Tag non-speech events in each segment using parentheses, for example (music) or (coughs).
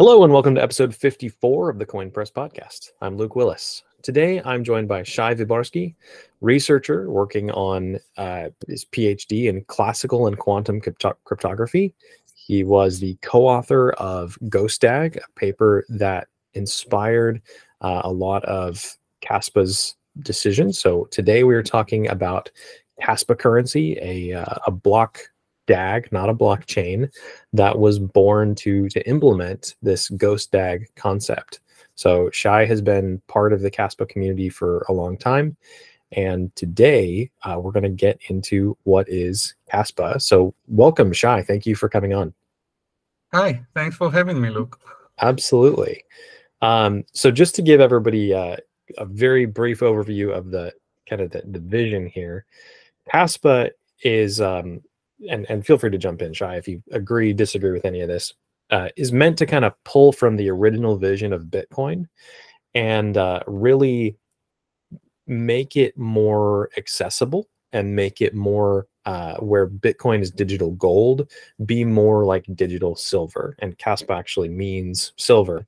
Hello and welcome to episode 54 of the Koin Press podcast. I'm Luke Willis. Today I'm joined by Shai Wyborski, researcher working on uh, his PhD in classical and quantum crypto- cryptography. He was the co author of GhostDAG, a paper that inspired uh, a lot of Kaspa's decisions. So today we are talking about Kaspa currency, a, uh, a block DAG, not a blockchain, that was born to to implement this Ghost DAG concept. So Shai has been part of the Kaspa community for a long time. And today uh, we're going to get into what is Kaspa. So welcome, Shai. Thank you for coming on. Hi, thanks for having me, Luke. Absolutely. Um, so just to give everybody uh, a very brief overview of the kind of the, the vision here, Kaspa is, um, and, and feel free to jump in, Shai, if you agree, disagree with any of this, uh, is meant to kind of pull from the original vision of Bitcoin and uh, really make it more accessible and make it more uh, where Bitcoin is digital gold, be more like digital silver. And Kaspa actually means silver.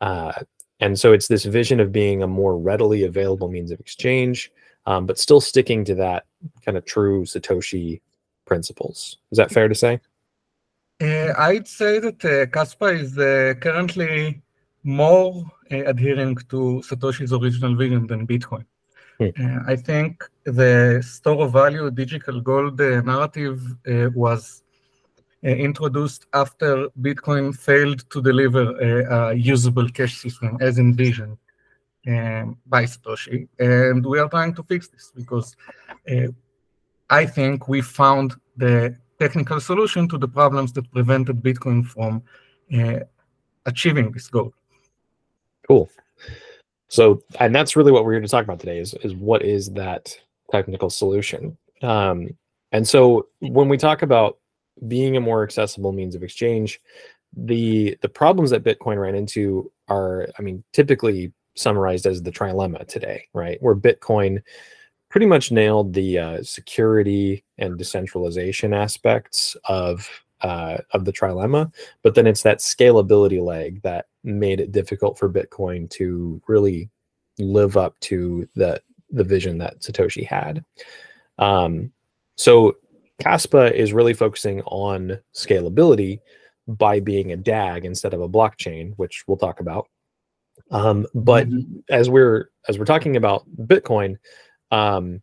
Uh, and so it's this vision of being a more readily available means of exchange, um, but still sticking to that kind of true Satoshi principles. Is that fair to say? Uh, I'd say that uh, Kaspa is uh, currently more uh, adhering to Satoshi's original vision than Bitcoin. Hmm. I think the store of value digital gold uh, narrative uh, was uh, introduced after Bitcoin failed to deliver a, a usable cash system as envisioned um, by Satoshi. And we are trying to fix this because uh, I think we found the technical solution to the problems that prevented Bitcoin from uh, achieving this goal. Cool. So, and that's really what we're here to talk about today is, is what is that technical solution? Um, and so when we talk about being a more accessible means of exchange, the the problems that Bitcoin ran into are, I mean, typically summarized as the trilemma today, right? Where Bitcoin pretty much nailed the uh, security and decentralization aspects of uh, of the trilemma, but then it's that scalability leg that made it difficult for Bitcoin to really live up to the the vision that Satoshi had. Um, so Kaspa is really focusing on scalability by being a DAG instead of a blockchain, which we'll talk about. Um, but mm-hmm. as we're as we're talking about Bitcoin, um,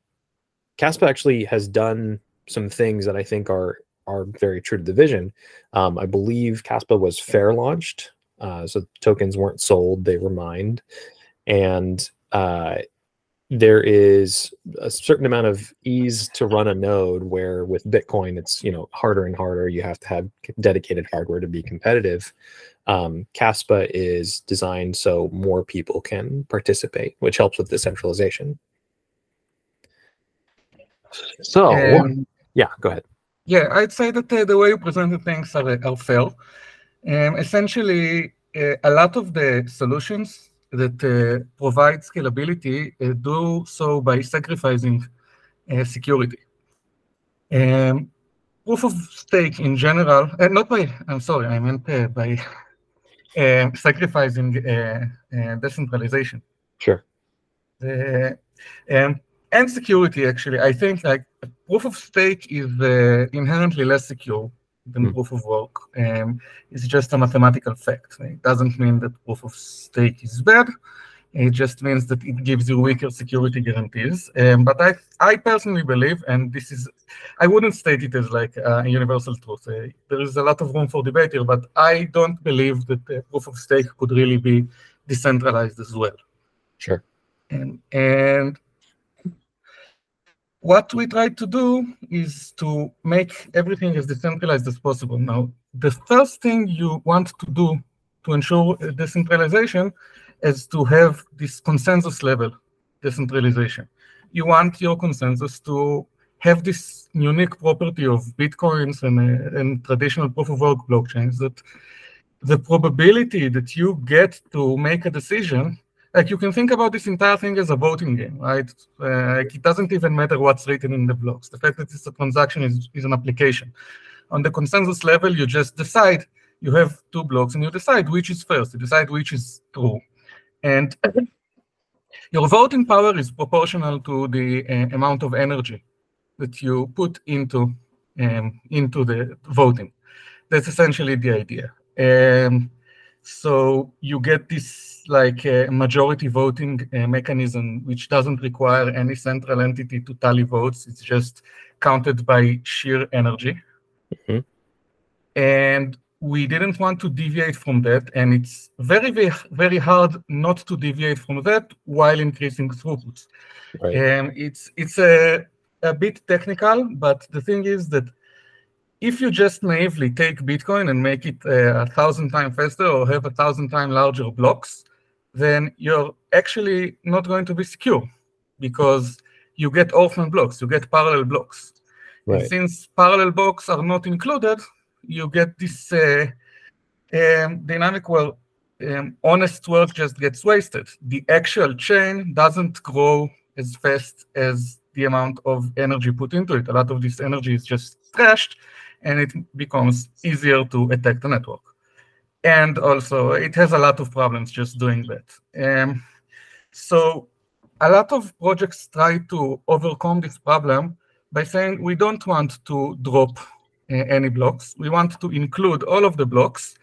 Kaspa actually has done some things that I think are are very true to the vision. Um, I believe Kaspa was fair launched, uh, so tokens weren't sold; they were mined, and uh, there is a certain amount of ease to run a node where with bitcoin it's you know harder and harder. You have to have dedicated hardware to be competitive. Um, kaspa is designed so more people can participate which helps with decentralization so um, yeah go ahead yeah i'd say that uh, the way you presented things are, are fair um, essentially uh, a lot of the solutions that uh, provide scalability uh, do so by sacrificing uh, security. Um, proof of stake in general, uh, not by, I'm sorry, I meant uh, by (laughs) uh, sacrificing decentralization. Sure. Um, and security, actually, I think like proof of stake is inherently less secure than mm. proof of work. Um, it's just a mathematical fact. It doesn't mean that proof of stake is bad. It just means that it gives you weaker security guarantees. Um, but I, I personally believe, and this is, I wouldn't state it as like a universal truth. Uh, there is a lot of room for debate here, but I don't believe that proof of stake could really be decentralized as well. Sure. And and what we try to do is to make everything as decentralized as possible. Now, the first thing you want to do to ensure decentralization is to have this consensus level decentralization. You want your consensus to have this unique property of bitcoins and, uh, and traditional proof of work blockchains that the probability that you get to make a decision like you can think about this entire thing as a voting game, right? Uh, like it doesn't even matter what's written in the blocks. The fact that it's a transaction is, is an application. On the consensus level, you just decide you have two blocks and you decide which is first, you decide which is true. And (coughs) your voting power is proportional to the uh, amount of energy that you put into um, into the voting. That's essentially the idea. Um, so you get this like uh, majority voting uh, mechanism, which doesn't require any central entity to tally votes. It's just counted by sheer energy. Mm-hmm. And we didn't want to deviate from that, and it's very, very, very hard not to deviate from that while increasing throughput. Right. Um, it's it's a, a bit technical, but the thing is that if you just naively take Bitcoin and make it uh, a thousand times faster or have a thousand times larger blocks, then you're actually not going to be secure because you get orphan blocks, you get parallel blocks. Right. Since parallel blocks are not included, you get this uh, um, dynamic where um, honest work just gets wasted. The actual chain doesn't grow as fast as the amount of energy put into it. A lot of this energy is just trashed, and it becomes easier to attack the network. And also, it has a lot of problems just doing that. Um, so, a lot of projects try to overcome this problem by saying we don't want to drop uh, any blocks. We want to include all of the blocks.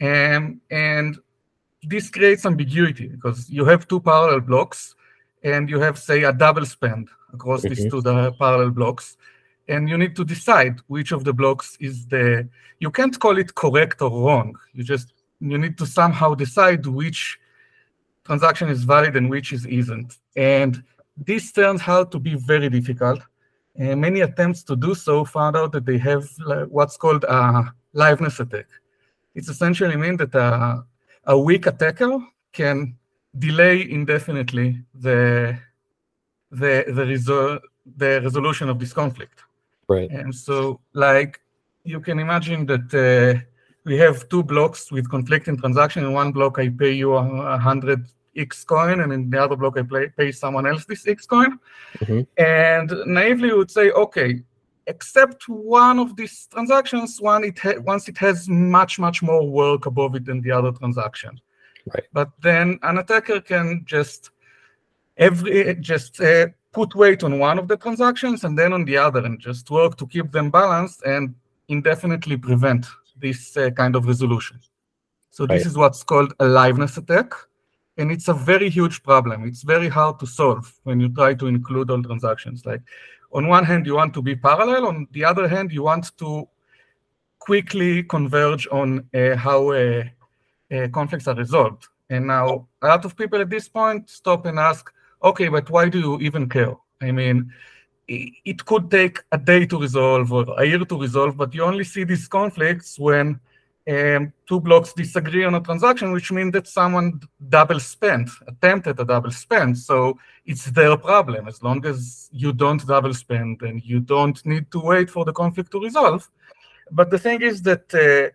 Um, and this creates ambiguity because you have two parallel blocks and you have, say, a double spend across mm-hmm. these two parallel blocks. And you need to decide which of the blocks is the, you can't call it correct or wrong. You just, you need to somehow decide which transaction is valid and which is isn't. And this turns out to be very difficult uh, many attempts to do so found out that they have what's called a liveness attack. It's essentially mean that a, a weak attacker can delay indefinitely the the the, resol- the resolution of this conflict. Right. And so, like you can imagine that uh, we have two blocks with conflicting transaction. In one block, I pay you a hundred X coin, and in the other block I play, pay someone else this X coin. Mm-hmm. And naively, you would say, okay, except one of these transactions, one it ha- once it has much much more work above it than the other transaction. Right. But then an attacker can just every just uh, put weight on one of the transactions and then on the other, and just work to keep them balanced and indefinitely prevent this uh, kind of resolution. So this right. is what's called a liveness attack and it's a very huge problem. It's very hard to solve when you try to include all transactions. Like on one hand, you want to be parallel. On the other hand, you want to quickly converge on uh, how uh, uh, conflicts are resolved. And now a lot of people at this point stop and ask, okay, but why do you even care? I mean, it could take a day to resolve or a year to resolve, but you only see these conflicts when um, two blocks disagree on a transaction, which means that someone double spent, attempted a double spend. So it's their problem. As long as you don't double spend, and you don't need to wait for the conflict to resolve. But the thing is that uh,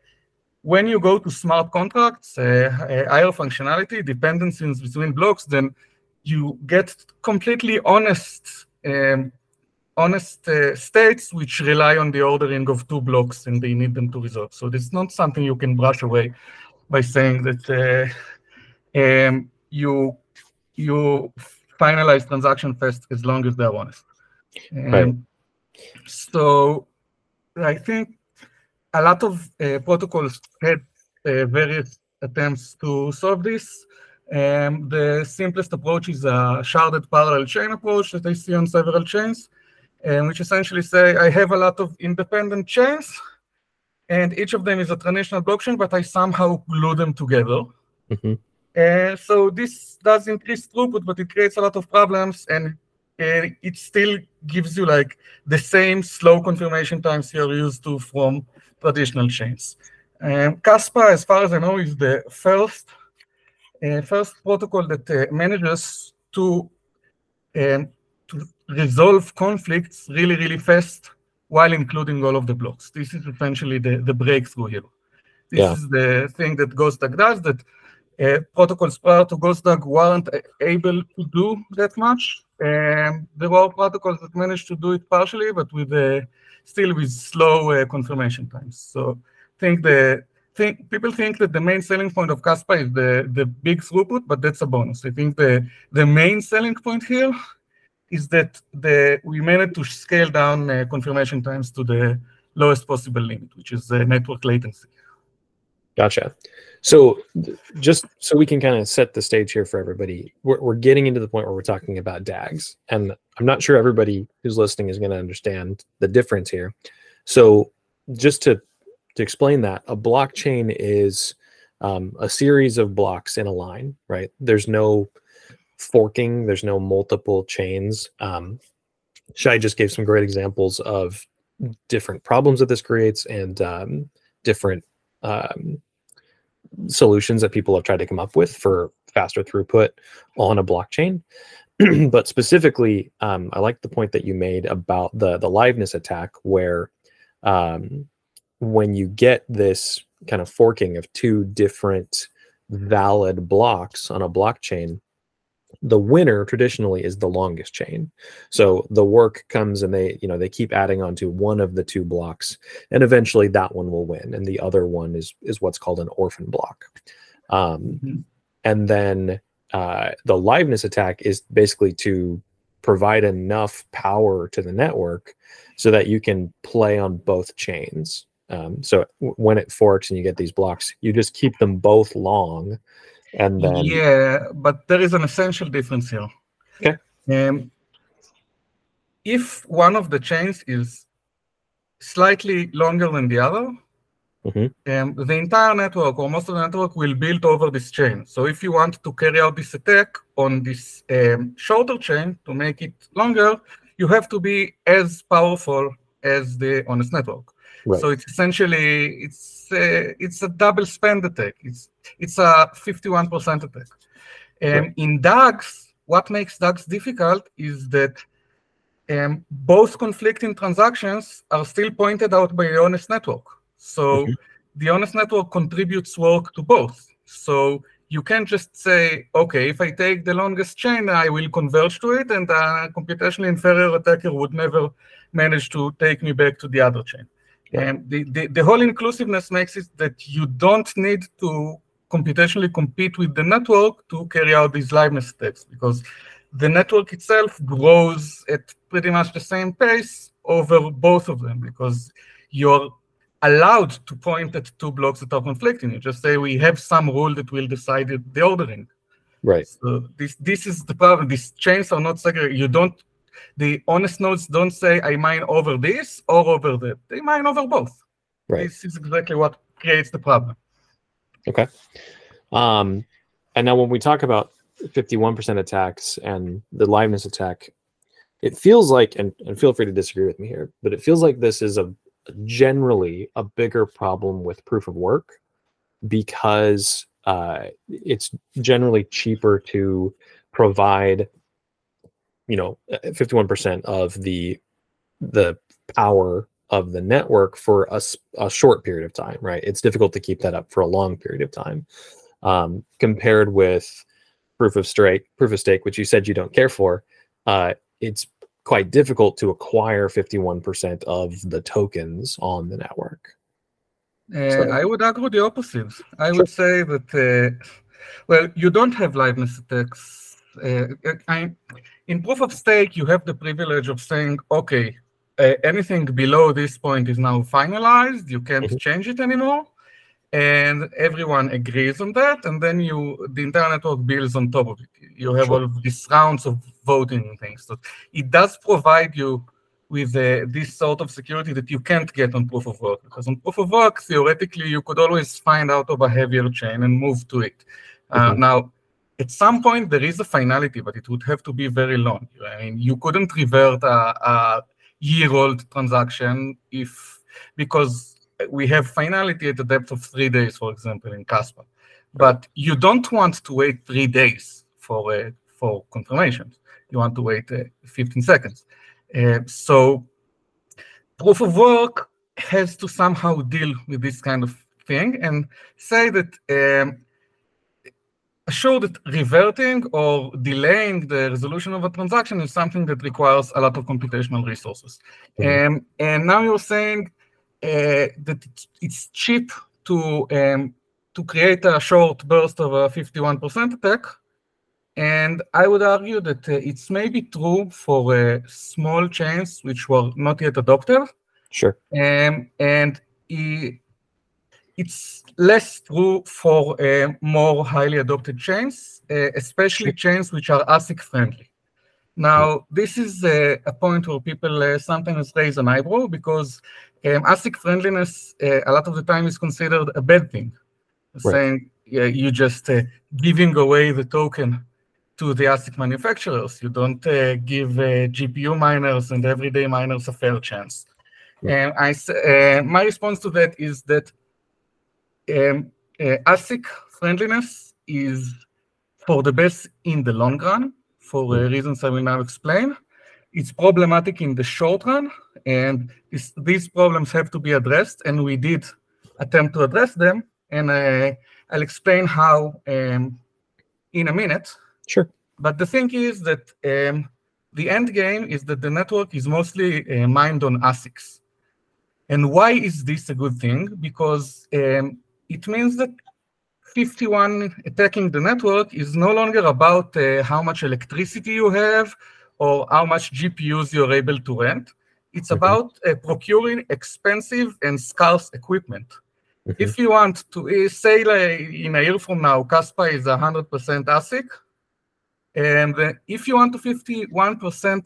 when you go to smart contracts, uh, uh, higher functionality, dependencies between blocks, then you get completely honest um, honest uh, states which rely on the ordering of two blocks and they need them to resolve. So it's not something you can brush away by saying that uh, um, you you finalize transaction first as long as they're honest. Um, right. So I think a lot of uh, protocols had uh, various attempts to solve this. Um, the simplest approach is a sharded parallel chain approach that I see on several chains um, which essentially say I have a lot of independent chains, and each of them is a traditional blockchain, but I somehow glue them together. Mm-hmm. Uh, so this does increase throughput, but it creates a lot of problems, and uh, it still gives you like the same slow confirmation times you're used to from traditional chains. Um, Kaspa, as far as I know, is the first first protocol that uh, manages to um, to resolve conflicts really, really fast while including all of the blocks. This is essentially the, the breakthrough here. This yeah. is the thing that GhostDAG does that uh, protocols prior to GhostDAG weren't able to do that much. Um, there were protocols that managed to do it partially, but with uh, still with slow uh, confirmation times. So I think the think people think that the main selling point of Kaspa is the, the big throughput, but that's a bonus. I think the, the main selling point here is that the we managed to scale down uh, confirmation times to the lowest possible limit, which is uh, network latency. Gotcha. So just so we can kind of set the stage here for everybody, we're, we're getting into the point where we're talking about DAGs, and I'm not sure everybody who's listening is going to understand the difference here. So just to to explain that, a blockchain is um, a series of blocks in a line, right? There's no forking, there's no multiple chains. Um, Shai just gave some great examples of different problems that this creates and um, different um, solutions that people have tried to come up with for faster throughput on a blockchain. (clears throat) but specifically, um, I like the point that you made about the the liveness attack, where um, when you get this kind of forking of two different valid blocks on a blockchain, the winner traditionally is the longest chain. So the work comes and they, you know, they keep adding on to one of the two blocks, and eventually that one will win, and the other one is is what's called an orphan block. Um, mm-hmm. And then uh, the liveness attack is basically to provide enough power to the network so that you can play on both chains. Um, so w- when it forks and you get these blocks, you just keep them both long, and then yeah. But there is an essential difference here. Okay. Um, if one of the chains is slightly longer than the other, mm-hmm. um, the entire network or most of the network will build over this chain. So if you want to carry out this attack on this um, shorter chain to make it longer, you have to be as powerful as the honest network. Right. So it's essentially it's a, it's a double spend attack. It's it's a 51% attack. And right. in DAGs, what makes DAGs difficult is that um, both conflicting transactions are still pointed out by the honest network. So mm-hmm. the honest network contributes work to both. So you can't just say, okay, if I take the longest chain, I will converge to it, and a computationally inferior attacker would never manage to take me back to the other chain. And the, the, the whole inclusiveness makes it that you don't need to computationally compete with the network to carry out these live attacks because the network itself grows at pretty much the same pace over both of them because you're allowed to point at two blocks that are conflicting. You just say we have some rule that will decide the ordering. Right. So this this is the problem. These chains are not segregated. You don't the honest nodes don't say I mine over this or over that. They mine over both. Right. This is exactly what creates the problem. Okay. Um, and now when we talk about 51% attacks and the liveness attack, it feels like, and, and feel free to disagree with me here, but it feels like this is a generally a bigger problem with proof of work because uh, it's generally cheaper to provide you know 51% of the the power of the network for a, a short period of time right? It's difficult to keep that up for a long period of time. Um, compared with proof of stake proof of stake which you said you don't care for uh, it's quite difficult to acquire 51% of the tokens on the network. Uh, so, i would argue the opposite. I sure. would say that uh, well you don't have liveness attacks uh, I, in proof of stake, you have the privilege of saying, okay, uh, anything below this point is now finalized. You can't mm-hmm. change it anymore. And everyone agrees on that. And then you, the entire network builds on top of it. You have sure. all of these rounds of voting and things. So it does provide you with uh, this sort of security that you can't get on proof of work. Because on proof of work, theoretically, you could always find out of a heavier chain and move to it. Uh, mm-hmm. Now, at some point there is a finality, but it would have to be very long. I mean, you couldn't revert a, a year-old transaction if because we have finality at the depth of three days, for example, in Kaspa. But you don't want to wait three days for uh, for confirmations. You want to wait uh, 15 seconds. Uh, so proof of work has to somehow deal with this kind of thing and say that um, assure that reverting or delaying the resolution of a transaction is something that requires a lot of computational resources. Mm-hmm. Um, and now you're saying uh, that it's, cheap to um, to create a short burst of a 51% attack. And I would argue that uh, it's maybe true for uh, small chains which were not yet adopted. Sure. Um, and it's less true for uh, more highly adopted chains, uh, especially chains which are ASIC friendly. Now, this is uh, a point where people uh, sometimes raise an eyebrow because um, ASIC friendliness uh, a lot of the time is considered a bad thing, right. saying yeah, you just uh, giving away the token to the ASIC manufacturers. You don't uh, give uh, GPU miners and everyday miners a fair chance. And I, my response to that is that um, ASIC friendliness is for the best in the long run for uh, reasons I will now explain. It's problematic in the short run, and this, these problems have to be addressed, and we did attempt to address them, and uh, I'll explain how um, in a minute. Sure. But the thing is that um, the end game is that the network is mostly uh, mined on ASICs. And why is this a good thing? Because um, it means that 51 attacking the network is no longer about uh, how much electricity you have or how much GPUs you're able to rent. It's mm -hmm. about uh, procuring expensive and scarce equipment. Mm -hmm. If you want to uh, say like, in a year from now, Kaspa is 100% ASIC, and if you want to 51%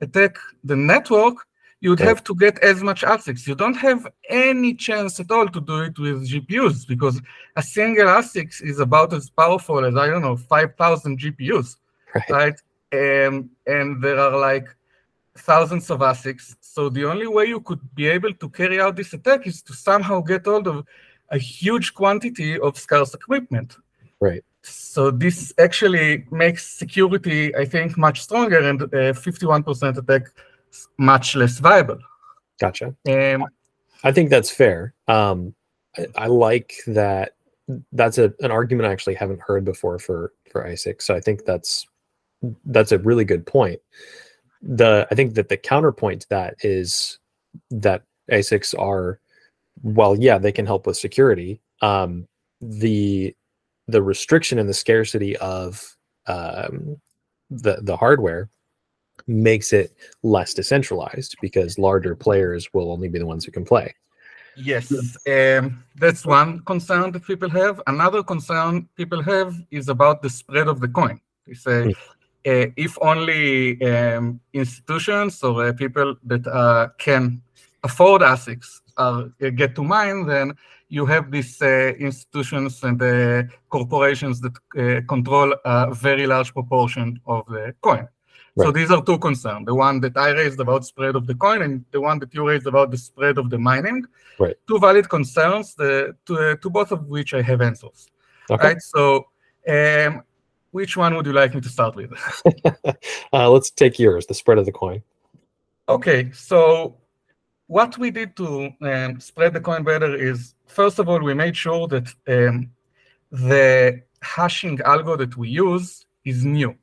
attack the network, you'd have to get as much ASICs. You don't have any chance at all to do it with GPUs because a single ASIC is about as powerful as, I don't know, 5,000 GPUs, right? right? And, and there are like thousands of ASICs. So the only way you could be able to carry out this attack is to somehow get hold of a huge quantity of scarce equipment. Right. So this actually makes security, I think, much stronger and 51% uh, attack much less viable. Gotcha. Um, I think that's fair. Um, I, I, like that. That's a, an argument I actually haven't heard before for for ASIC. So I think that's that's a really good point. The I think that the counterpoint to that is that ASICs are, well, yeah, they can help with security. Um, the the restriction and the scarcity of um, the the hardware makes it less decentralized because larger players will only be the ones who can play. Yes, um, that's one concern that people have. Another concern people have is about the spread of the coin. They say mm. uh, if only um, institutions or uh, people that uh, can afford ASICs uh, get to mine, then you have these uh, institutions and uh, corporations that control a very large proportion of the coin. Right. So these are two concerns. The one that I raised about spread of the coin and the one that you raised about the spread of the mining. Right. Two valid concerns, the, to, to both of which I have answers. Okay. Right. So um, which one would you like me to start with? (laughs) uh, let's take yours, the spread of the coin. Okay. So what we did to um, spread the coin better is, first of all, we made sure that um, the hashing algo that we use is new.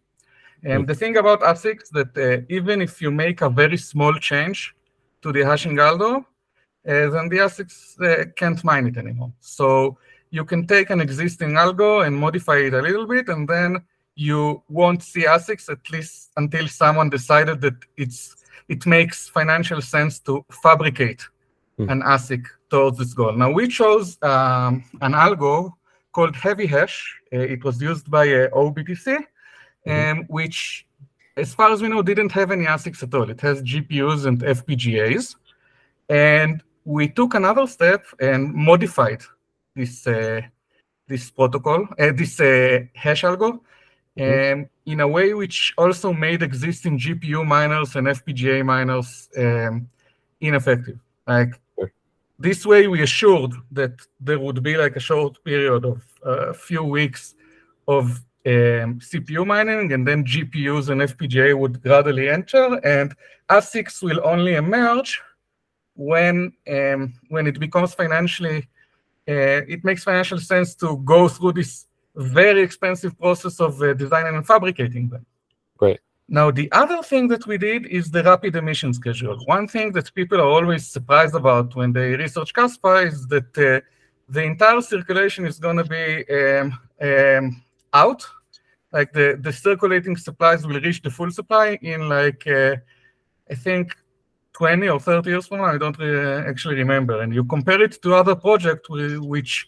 And the thing about ASICs that uh, even if you make a very small change to the hashing algo, uh, then the ASICs uh, can't mine it anymore. So you can take an existing algo and modify it a little bit, and then you won't see ASICs at least until someone decided that it's it makes financial sense to fabricate mm. an ASIC towards this goal. Now we chose um, an algo called Heavy Hash. Uh, it was used by uh, OBTC. Um, which, as far as we know, didn't have any ASICs at all. It has GPUs and FPGAs. And we took another step and modified this uh, this protocol, uh, this uh, hash algo, mm-hmm. um, in a way which also made existing GPU miners and FPGA miners um, ineffective. Like this way, we assured that there would be like a short period of a few weeks of um, CPU mining, and then GPUs and FPGA would gradually enter, and ASICs will only emerge when um, when it becomes financially, uh, it makes financial sense to go through this very expensive process of uh, designing and fabricating them. Great. Now, the other thing that we did is the rapid emission schedule. One thing that people are always surprised about when they research Kaspa is that uh, the entire circulation is going to be um, um, out. Like the, the circulating supplies will reach the full supply in like, uh, I think 20 or 30 years from now, I don't uh, actually remember. And you compare it to other projects which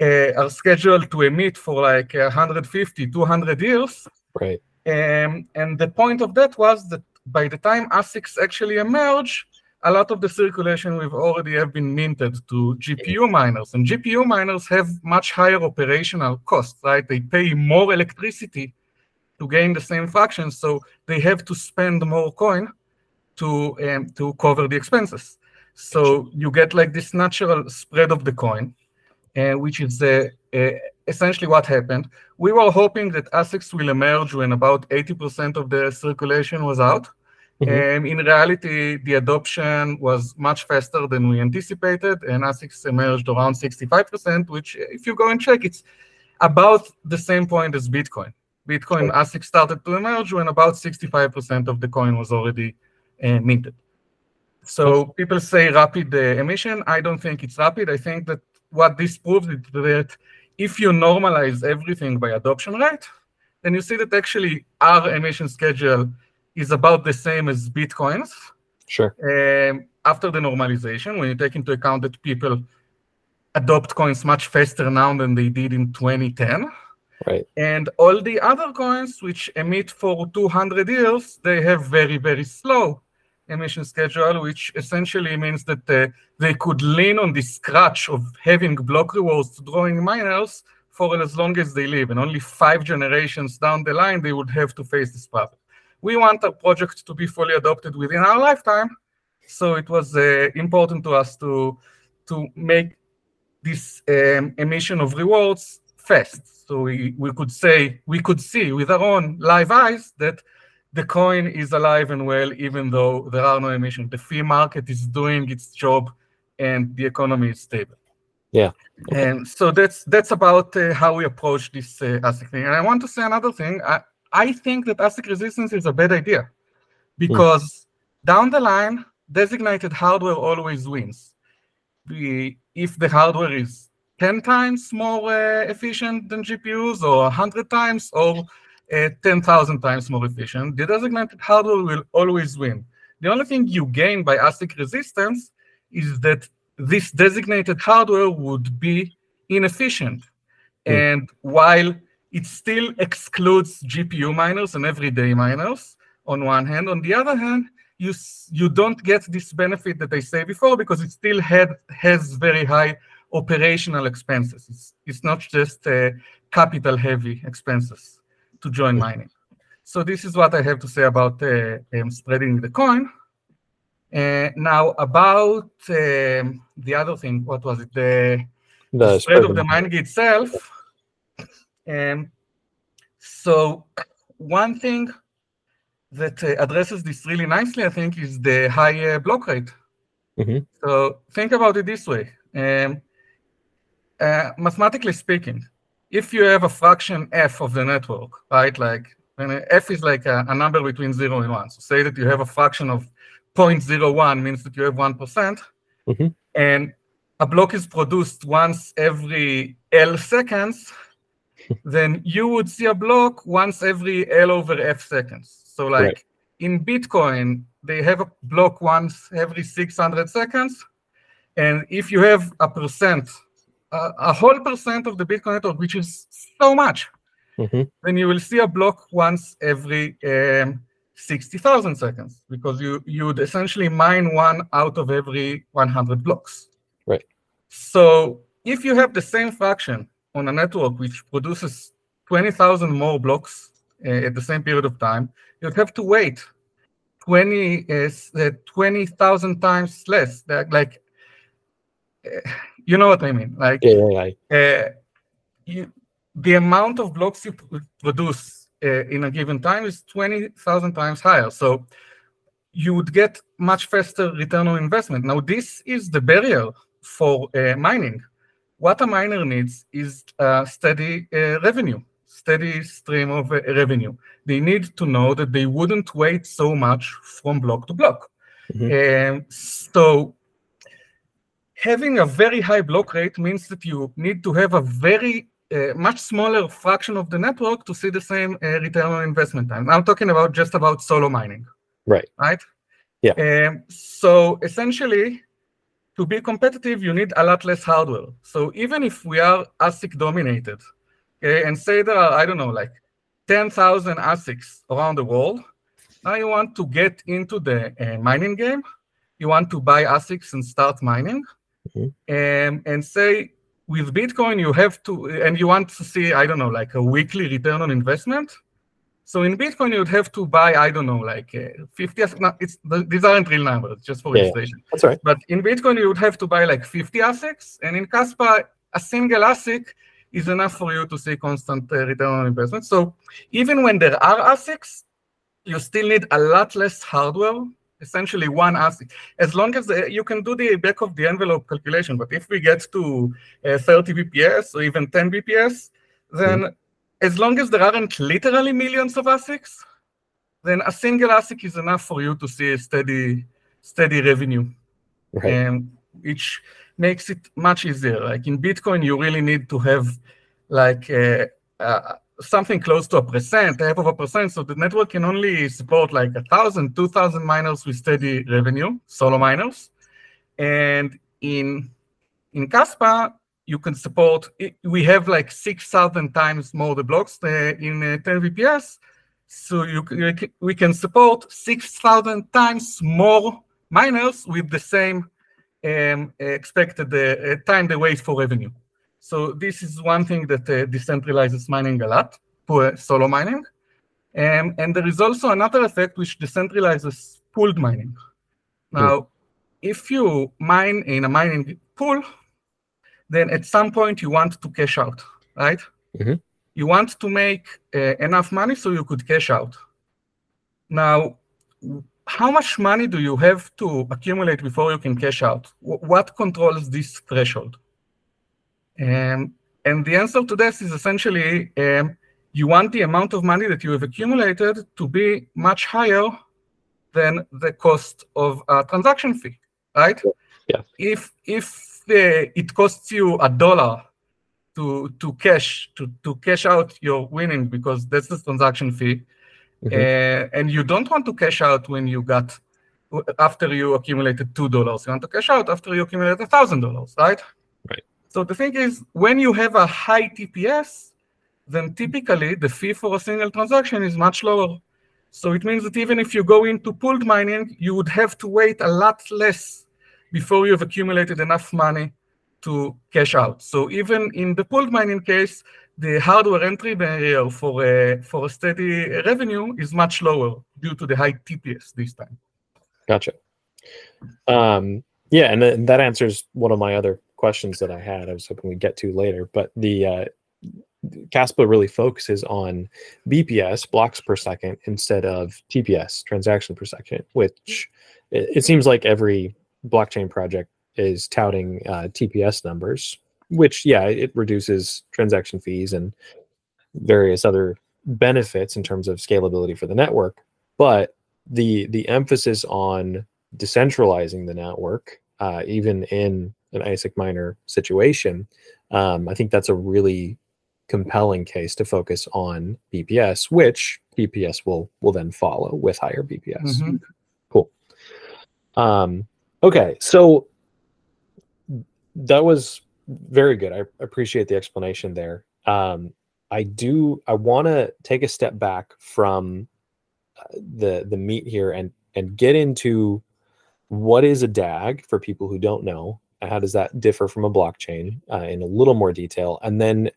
uh, are scheduled to emit for like 150, 200 years. Right. Um, and the point of that was that by the time ASICs actually emerge, a lot of the circulation we've already have been minted to GPU miners, and GPU miners have much higher operational costs, right? They pay more electricity to gain the same fraction, so they have to spend more coin to um, to cover the expenses. So you get like this natural spread of the coin, uh, which is uh, uh, essentially what happened. We were hoping that ASICs will emerge when about 80% of the circulation was out. Mm-hmm. Um, in reality, the adoption was much faster than we anticipated, and ASICs emerged around 65%, which, if you go and check, it's about the same point as Bitcoin. Bitcoin sure. ASIC started to emerge when about 65% of the coin was already uh, minted. So people say rapid uh, emission. I don't think it's rapid. I think that what this proves is that if you normalize everything by adoption rate, then you see that actually our emission schedule is about the same as Bitcoin's. Sure. Um, after the normalization, when you take into account that people adopt coins much faster now than they did in 2010. Right. And all the other coins which emit for 200 years, they have very, very slow emission schedule, which essentially means that uh, they could lean on the scratch of having block rewards to drawing miners for as long as they live. And only five generations down the line, they would have to face this problem. We want our project to be fully adopted within our lifetime. So it was uh, important to us to, to make this um, emission of rewards fast. So we, we could say, we could see with our own live eyes that the coin is alive and well, even though there are no emissions. The fee market is doing its job, and the economy is stable. Yeah. Okay. And so that's that's about uh, how we approach this uh, ASIC thing. And I want to say another thing. I, I think that ASIC resistance is a bad idea because mm. down the line, designated hardware always wins. The, if the hardware is 10 times more uh, efficient than GPUs or 100 times or uh, 10,000 times more efficient, the designated hardware will always win. The only thing you gain by ASIC resistance is that this designated hardware would be inefficient. Mm. And while it still excludes GPU miners and everyday miners on one hand, on the other hand, you, you don't get this benefit that I say before because it still had, has very high operational expenses. It's, it's not just uh, capital heavy expenses to join mining. So this is what I have to say about uh, um, spreading the coin. Uh, now about um, the other thing, what was it? The, the spread of the mining itself. Um, so one thing that uh, addresses this really nicely, I think, is the high uh, block rate. Mm-hmm. So think about it this way. Um, uh, mathematically speaking, if you have a fraction f of the network, right, like f is like a, a, number between 0 and 1. So say that you have a fraction of 0.01 means that you have 1%, mm-hmm. and a block is produced once every L seconds, then you would see a block once every L over F seconds. So like right. in Bitcoin, they have a block once every 600 seconds. And if you have a percent a, whole percent of the Bitcoin network, which is so much, mm-hmm. then you will see a block once every um, 60,000 seconds because you you would essentially mine one out of every 100 blocks. Right. So if you have the same fraction on a network which produces 20,000 more blocks uh, at the same period of time, you'd have to wait 20 uh, 20,000 times less. Like uh, you know what I mean? Like, yeah. Uh, you, the amount of blocks you produce uh, in a given time is 20,000 times higher. So you would get much faster return on investment. Now, this is the barrier for uh, mining. What a miner needs is a steady uh, revenue, steady stream of uh, revenue. They need to know that they wouldn't wait so much from block to block. Mm-hmm. Um, so having a very high block rate means that you need to have a very uh, much smaller fraction of the network to see the same uh, return on investment time. I'm talking about just about solo mining. Right. Right. Yeah. Um, so essentially, to be competitive, you need a lot less hardware. So even if we are ASIC dominated, okay, and say there are, I don't know, like 10,000 ASICs around the world, now you want to get into the uh, mining game, you want to buy ASICs and start mining, mm-hmm. um, and say with Bitcoin, you have to, and you want to see, I don't know, like a weekly return on investment. So in Bitcoin, you'd have to buy, I don't know, like uh, 50, no, it's, these aren't real numbers, just for yeah, illustration. That's right. But in Bitcoin, you would have to buy like 50 ASICs, and in Kaspa, a single ASIC is enough for you to see constant uh, return on investment. So even when there are ASICs, you still need a lot less hardware essentially one ASIC. As long as the, you can do the back of the envelope calculation, but if we get to uh, 30 BPS or even 10 BPS, then mm. As long as there aren't literally millions of ASICs, then a single ASIC is enough for you to see a steady, steady revenue, right. um, which makes it much easier. Like in Bitcoin, you really need to have like uh, uh, something close to a percent, half of a percent. So the network can only support like a thousand, two thousand miners with steady revenue, solo miners. And in in Kaspa, you can support. We have like six thousand times more the blocks uh, in uh, 10 BPS. So you we can support six thousand times more miners with the same um, expected uh, time they wait for revenue. So this is one thing that uh, decentralizes mining a lot for solo mining. Um, and there is also another effect which decentralizes pooled mining. Now, mm. if you mine in a mining pool, then at some point you want to cash out, right? Mm-hmm. You want to make uh, enough money so you could cash out. Now, how much money do you have to accumulate before you can cash out? W- what controls this threshold? Um, and the answer to this is essentially um, you want the amount of money that you have accumulated to be much higher than the cost of a transaction fee, right? Yeah. If if uh, it costs you a dollar to to cash to to cash out your winning because that's the transaction fee, mm-hmm. uh, and you don't want to cash out when you got after you accumulated two dollars. You want to cash out after you accumulated a thousand dollars, right? So the thing is, when you have a high TPS, then typically the fee for a single transaction is much lower. So it means that even if you go into pooled mining, you would have to wait a lot less before you've accumulated enough money to cash out. So even in the pooled mining case, the hardware entry barrier for a, for a steady revenue is much lower due to the high TPS this time. Gotcha. Um, yeah, and that answers one of my other questions that I had. I was hoping we'd get to later, but the uh, Kaspa really focuses on BPS blocks per second instead of TPS transaction per second, which it, it seems like every blockchain project is touting uh, TPS numbers, which yeah, it reduces transaction fees and various other benefits in terms of scalability for the network. But the the emphasis on decentralizing the network, uh, even in an ASIC miner situation, um, I think that's a really compelling case to focus on BPS, which BPS will will then follow with higher BPS. Mm-hmm. Cool. Um, okay, so that was very good. I appreciate the explanation there. Um, I do. I want to take a step back from uh, the the meat here and and get into what is a DAG for people who don't know, how does that differ from a blockchain uh, in a little more detail, and then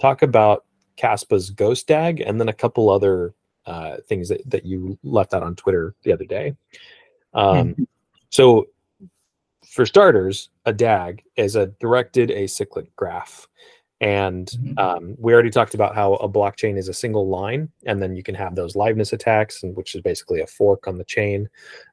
talk about Kaspa's Ghost DAG, and then a couple other uh, things that, that you left out on Twitter the other day. Um, mm-hmm. So, for starters, a DAG is a directed acyclic graph. And mm-hmm. um, we already talked about how a blockchain is a single line, and then you can have those liveness attacks, and which is basically a fork on the chain.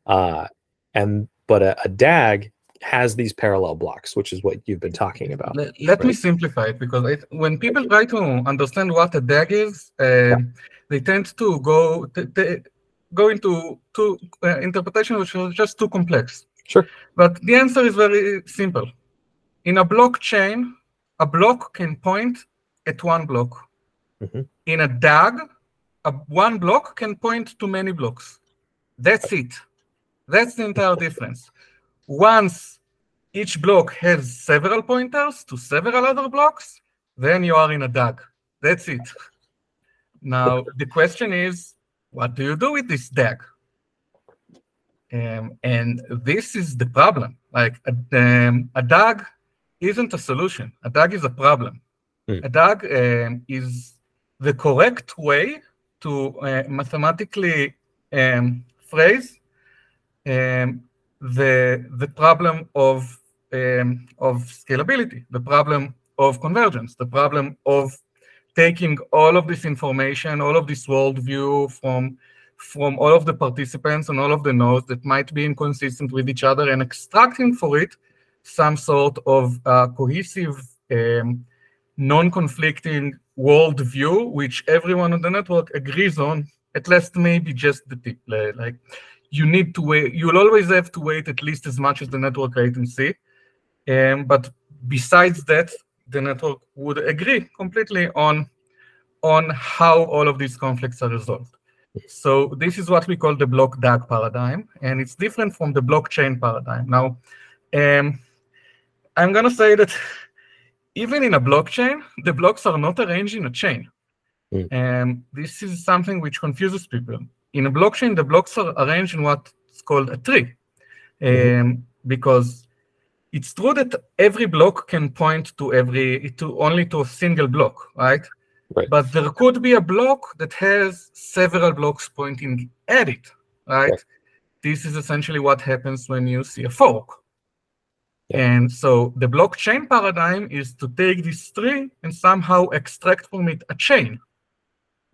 Uh, and but a, a DAG has these parallel blocks, which is what you've been talking about. Let, let right? me simplify it because it, when people try to understand what a DAG is, uh, yeah. they tend to go to, go into two uh, interpretation which is just too complex. Sure. But the answer is very simple. in a blockchain, a block can point at one block. Mm-hmm. In a DAG, a, one block can point to many blocks. That's it. That's the entire difference. Once each block has several pointers to several other blocks, then you are in a DAG. That's it. Now, the question is, what do you do with this DAG? Um, and this is the problem. Like a, um, a DAG isn't a solution. A DAG is a problem. Mm. A DAG um, is the correct way to uh, mathematically um, phrase um, the the problem of um, of scalability, the problem of convergence, the problem of taking all of this information, all of this worldview from from all of the participants and all of the nodes that might be inconsistent with each other and extracting for it some sort of uh, cohesive, um, non-conflicting worldview, which everyone on the network agrees on, at least maybe just the tip. Like you need to wait, you'll always have to wait at least as much as the network latency. Um, but besides that, the network would agree completely on, on how all of these conflicts are resolved. So this is what we call the block DAG paradigm, and it's different from the blockchain paradigm. Now, um, I'm going to say that even in a blockchain, the blocks are not arranged in a chain. Mm. And this is something which confuses people. In a blockchain, the blocks are arranged in what's called a tree. Um, because it's true that every block can point to every to only to a single block, right? Right. But there could be a block that has several blocks pointing at it, right? right. This is essentially what happens when you see a fork. Yeah. And so the blockchain paradigm is to take this tree and somehow extract from it a chain,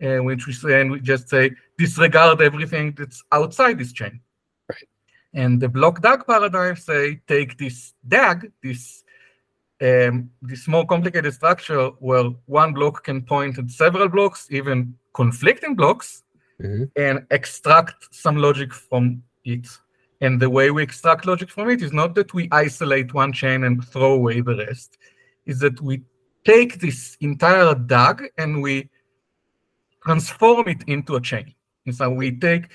uh, which we say, and we just say disregard everything that's outside this chain. Right. And the block DAG paradigm say take this DAG, this um, this more complicated structure where one block can point at several blocks, even conflicting blocks, mm-hmm. and extract some logic from it. And the way we extract logic from it is not that we isolate one chain and throw away the rest, is that we take this entire DAG and we transform it into a chain. And so we take,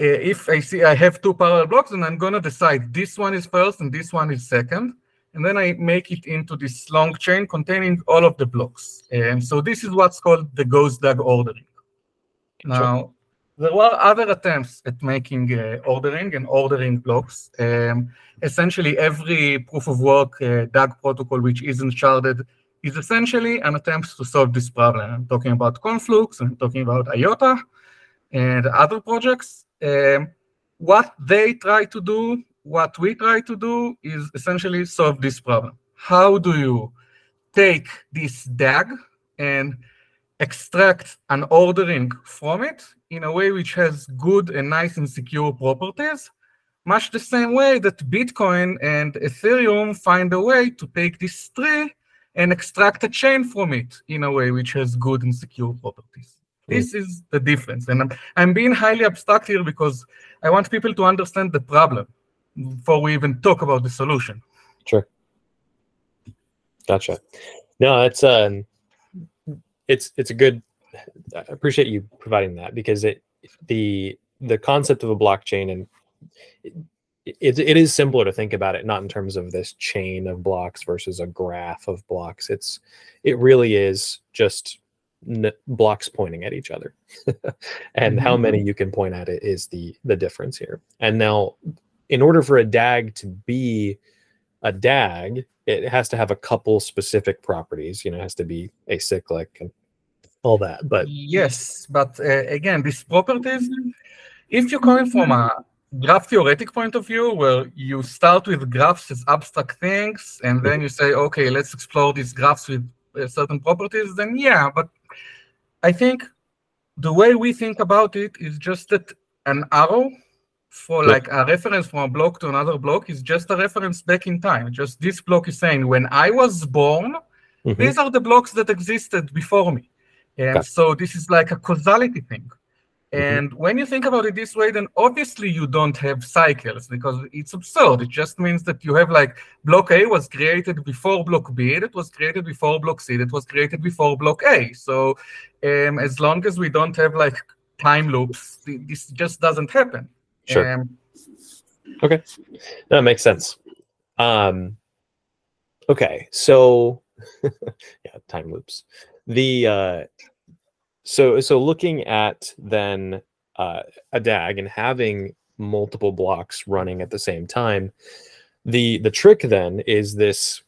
uh, if I see I have two parallel blocks, and I'm going to decide this one is first and this one is second and then I make it into this long chain containing all of the blocks. And so this is what's called the GhostDAG ordering. Now, there were other attempts at making uh, ordering and ordering blocks. Um, essentially, every proof of work uh, DAG protocol which isn't sharded is essentially an attempt to solve this problem. I'm talking about Conflux, I'm talking about IOTA, and other projects. Um, what they try to do what we try to do is essentially solve this problem. How do you take this DAG and extract an ordering from it in a way which has good and nice and secure properties, much the same way that Bitcoin and Ethereum find a way to take this tree and extract a chain from it in a way which has good and secure properties. Hmm. This is the difference. And I'm, I'm being highly abstract here because I want people to understand the problem before we even talk about the solution. Sure. Gotcha. No, it's um, it's it's a good. I appreciate you providing that because it the the concept of a blockchain and it, it, it is simpler to think about it not in terms of this chain of blocks versus a graph of blocks. It's it really is just blocks pointing at each other (laughs) and mm-hmm. how many you can point at it is the the difference here and now in order for a DAG to be a DAG, it has to have a couple specific properties. You know, it has to be acyclic and all that. But yes, but uh, again, these properties, if you're coming from a graph theoretic point of view, where you start with graphs as abstract things, and then you say, okay, let's explore these graphs with uh, certain properties, then yeah, but I think the way we think about it is just that an arrow for like a reference from a block to another block is just a reference back in time. Just this block is saying when I was born, mm-hmm. these are the blocks that existed before me. And so this is like a causality thing. Mm-hmm. And when you think about it this way, then obviously you don't have cycles because it's absurd. It just means that you have like block A was created before block B, that was created before block C, that was created before block A. So um, as long as we don't have like time loops, this just doesn't happen. Sure. Um, okay, that makes sense. Um, okay, so (laughs) yeah, time loops. The uh, so so looking at then uh, a DAG and having multiple blocks running at the same time, the the trick then is this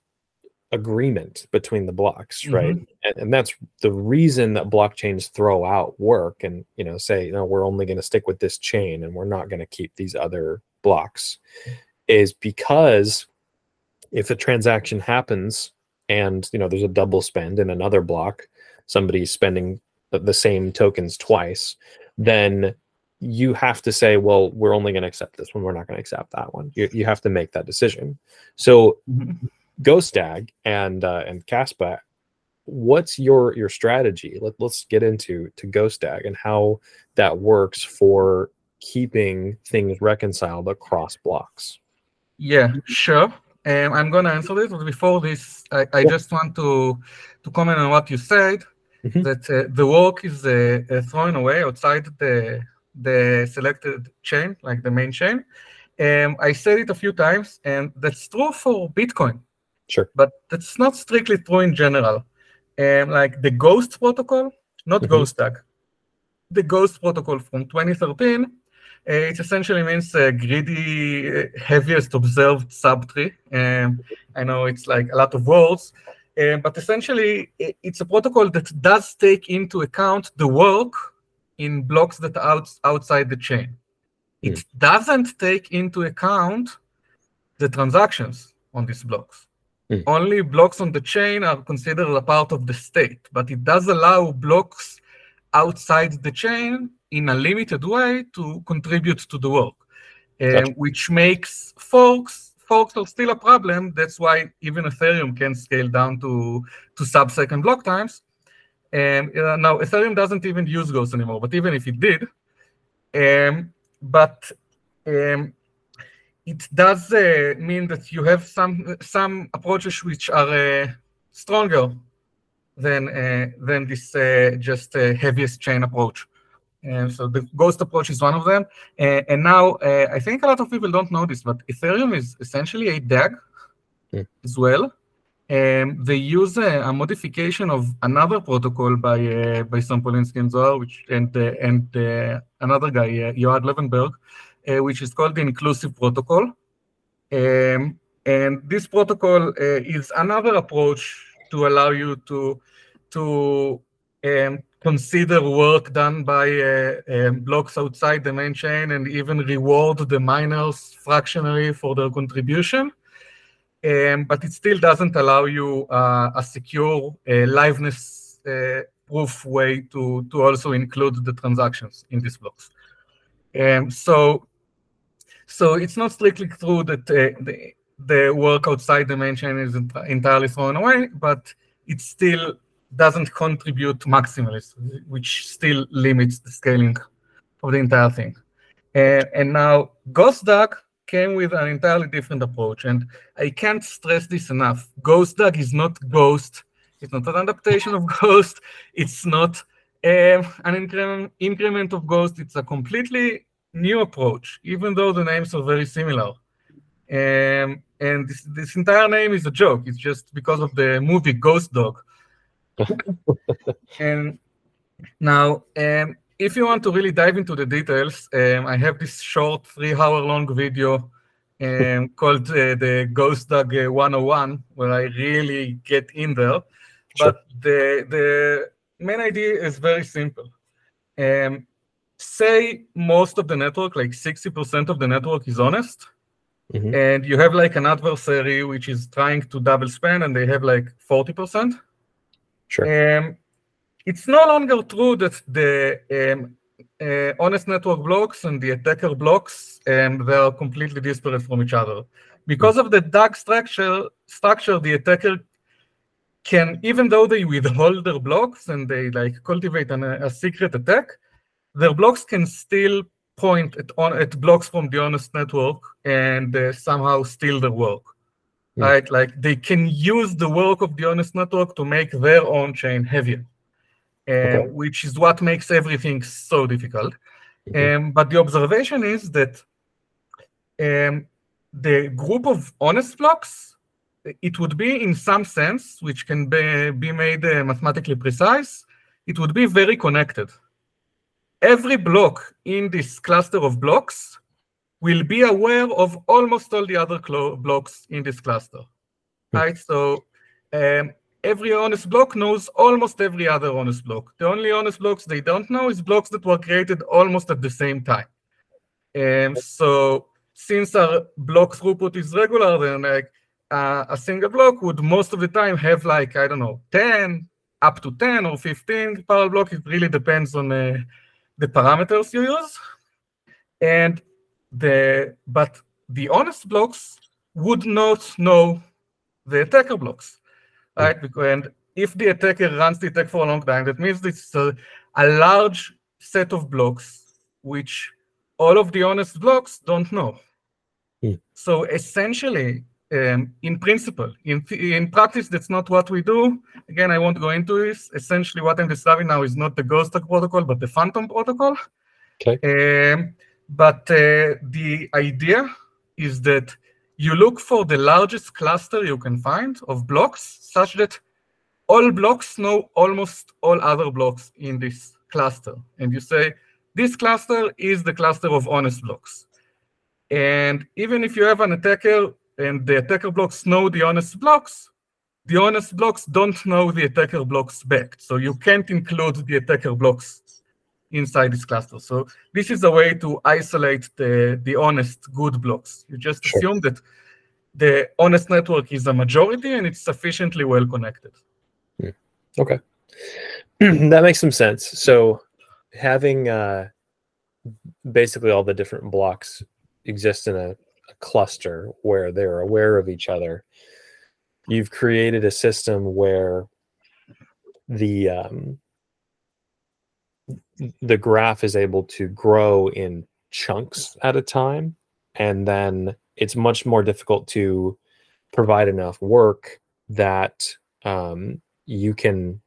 agreement between the blocks, mm-hmm. right? And, and, that's the reason that blockchains throw out work and you know say, no, we're only going to stick with this chain and we're not going to keep these other blocks, is because if a transaction happens and you know there's a double spend in another block, somebody's spending the same tokens twice, then you have to say, well, we're only going to accept this one. We're not going to accept that one. You, you have to make that decision. So, GhostDAG and uh, and Kaspa, what's your your strategy? Let, let's get into to GhostDAG and how that works for keeping things reconciled across blocks. Yeah, sure. Um, I'm going to answer this, but before this, I, I yeah. just want to to comment on what you said mm-hmm. that uh, the work is uh, uh, thrown away outside the the selected chain, like the main chain. Um, I said it a few times, and that's true for Bitcoin. Sure. But that's not strictly true in general. Um, like the Ghost protocol, not mm-hmm. GhostDAG, the Ghost protocol from 2013, uh, it essentially means uh, greedy, uh, heaviest observed subtree. Um, I know it's like a lot of words, um, but essentially, it's a protocol that does take into account the work in blocks that are out, outside the chain. It mm. doesn't take into account the transactions on these blocks. Mm. Only blocks on the chain are considered a part of the state, but it does allow blocks outside the chain in a limited way to contribute to the work, uh, gotcha. which makes forks forks are still a problem. That's why even Ethereum can scale down to, to sub-second block times. And uh, now Ethereum doesn't even use Ghost anymore, but even if it did, um, but um, it does uh, mean that you have some some approaches which are uh, stronger than uh, than this uh, just uh, heaviest chain approach. And so the ghost approach is one of them. Uh, and now uh, I think a lot of people don't know this, but Ethereum is essentially a DAG mm. as well. Um, they use a, a, modification of another protocol by uh, by Sompolinsky and Zohar, which and uh, and uh, another guy, uh, Yoad Lewenberg, which is called the Inclusive Protocol. Um, and this protocol is another approach to allow you to to um, consider work done by uh, um, blocks outside the main chain and even reward the miners fractionally for their contribution. Um, but it still doesn't allow you uh, a secure uh, liveness uh, proof way to, to also include the transactions in these blocks. Um, so, so it's not strictly true that uh, the, the work outside the chain is entirely thrown away, but it still doesn't contribute to maximally, which still limits the scaling of the entire thing. And now GhostDAG came with an entirely different approach, and I can't stress this enough. GhostDAG is not Ghost. It's not an adaptation of (laughs) Ghost. It's not uh, an increment, increment of Ghost. It's a completely new approach, even though the names are very similar. Um, and this, this entire name is a joke. It's just because of the movie Ghost Dog (laughs) and now, um, if you want to really dive into the details, um, I have this short three-hour-long video um, (laughs) called uh, the GhostDAG 101, where I really get in there. Sure. But the the main idea is very simple. Um, say most of the network, like 60% of the network is honest, mm-hmm. and you have like an adversary which is trying to double spend and they have like 40%. Sure. Um, it's no longer true that the um, uh, honest network blocks and the attacker blocks um, they are completely disparate from each other. Because of the DAG structure, structure, the attacker can, even though they withhold their blocks and they like cultivate an, a secret attack, their blocks can still point at, on, at blocks from the honest network and uh, somehow steal their work. Mm. Right? Like they can use the work of the honest network to make their own chain heavier, uh, okay. which is what makes everything so difficult. Um, but the observation is that um, the group of honest blocks, it would be in some sense, which can be, be made uh, mathematically precise, it would be very connected. Every block in this cluster of blocks will be aware of almost all the other blocks in this cluster, hmm. right? So um, every honest block knows almost every other honest block. The only honest blocks they don't know is blocks that were created almost at the same time. And so since our block throughput is regular, then like uh, a single block would most of the time have like, I don't know, 10, up to 10 or 15 parallel block. It really depends on uh, the parameters you use. And the, but the honest blocks would not know the attacker blocks, right? Because, and if the attacker runs the attack for a long time, that means it's a, a large set of blocks which all of the honest blocks don't know. Mm. So essentially, um, in principle, in, in practice, that's not what we do. Again, I won't go into this. Essentially, what I'm describing now is not the Ghost protocol, but the Phantom protocol. Okay. Um, but uh, the idea is that you look for the largest cluster you can find of blocks, such that all blocks know almost all other blocks in this cluster. And you say, this cluster is the cluster of honest blocks. And even if you have an attacker and the attacker blocks know the honest blocks, the honest blocks don't know the attacker blocks back. So you can't include the attacker blocks inside this cluster. So this is a way to isolate the, the honest good blocks. You just sure. assume that the honest network is a majority and it's sufficiently well connected. Hmm. Okay. (clears throat) that makes some sense. So having uh, basically all the different blocks exist in a, a cluster where they're aware of each other, you've created a system where the um, the graph is able to grow in chunks at a time and then it's much more difficult to provide enough work that um, you can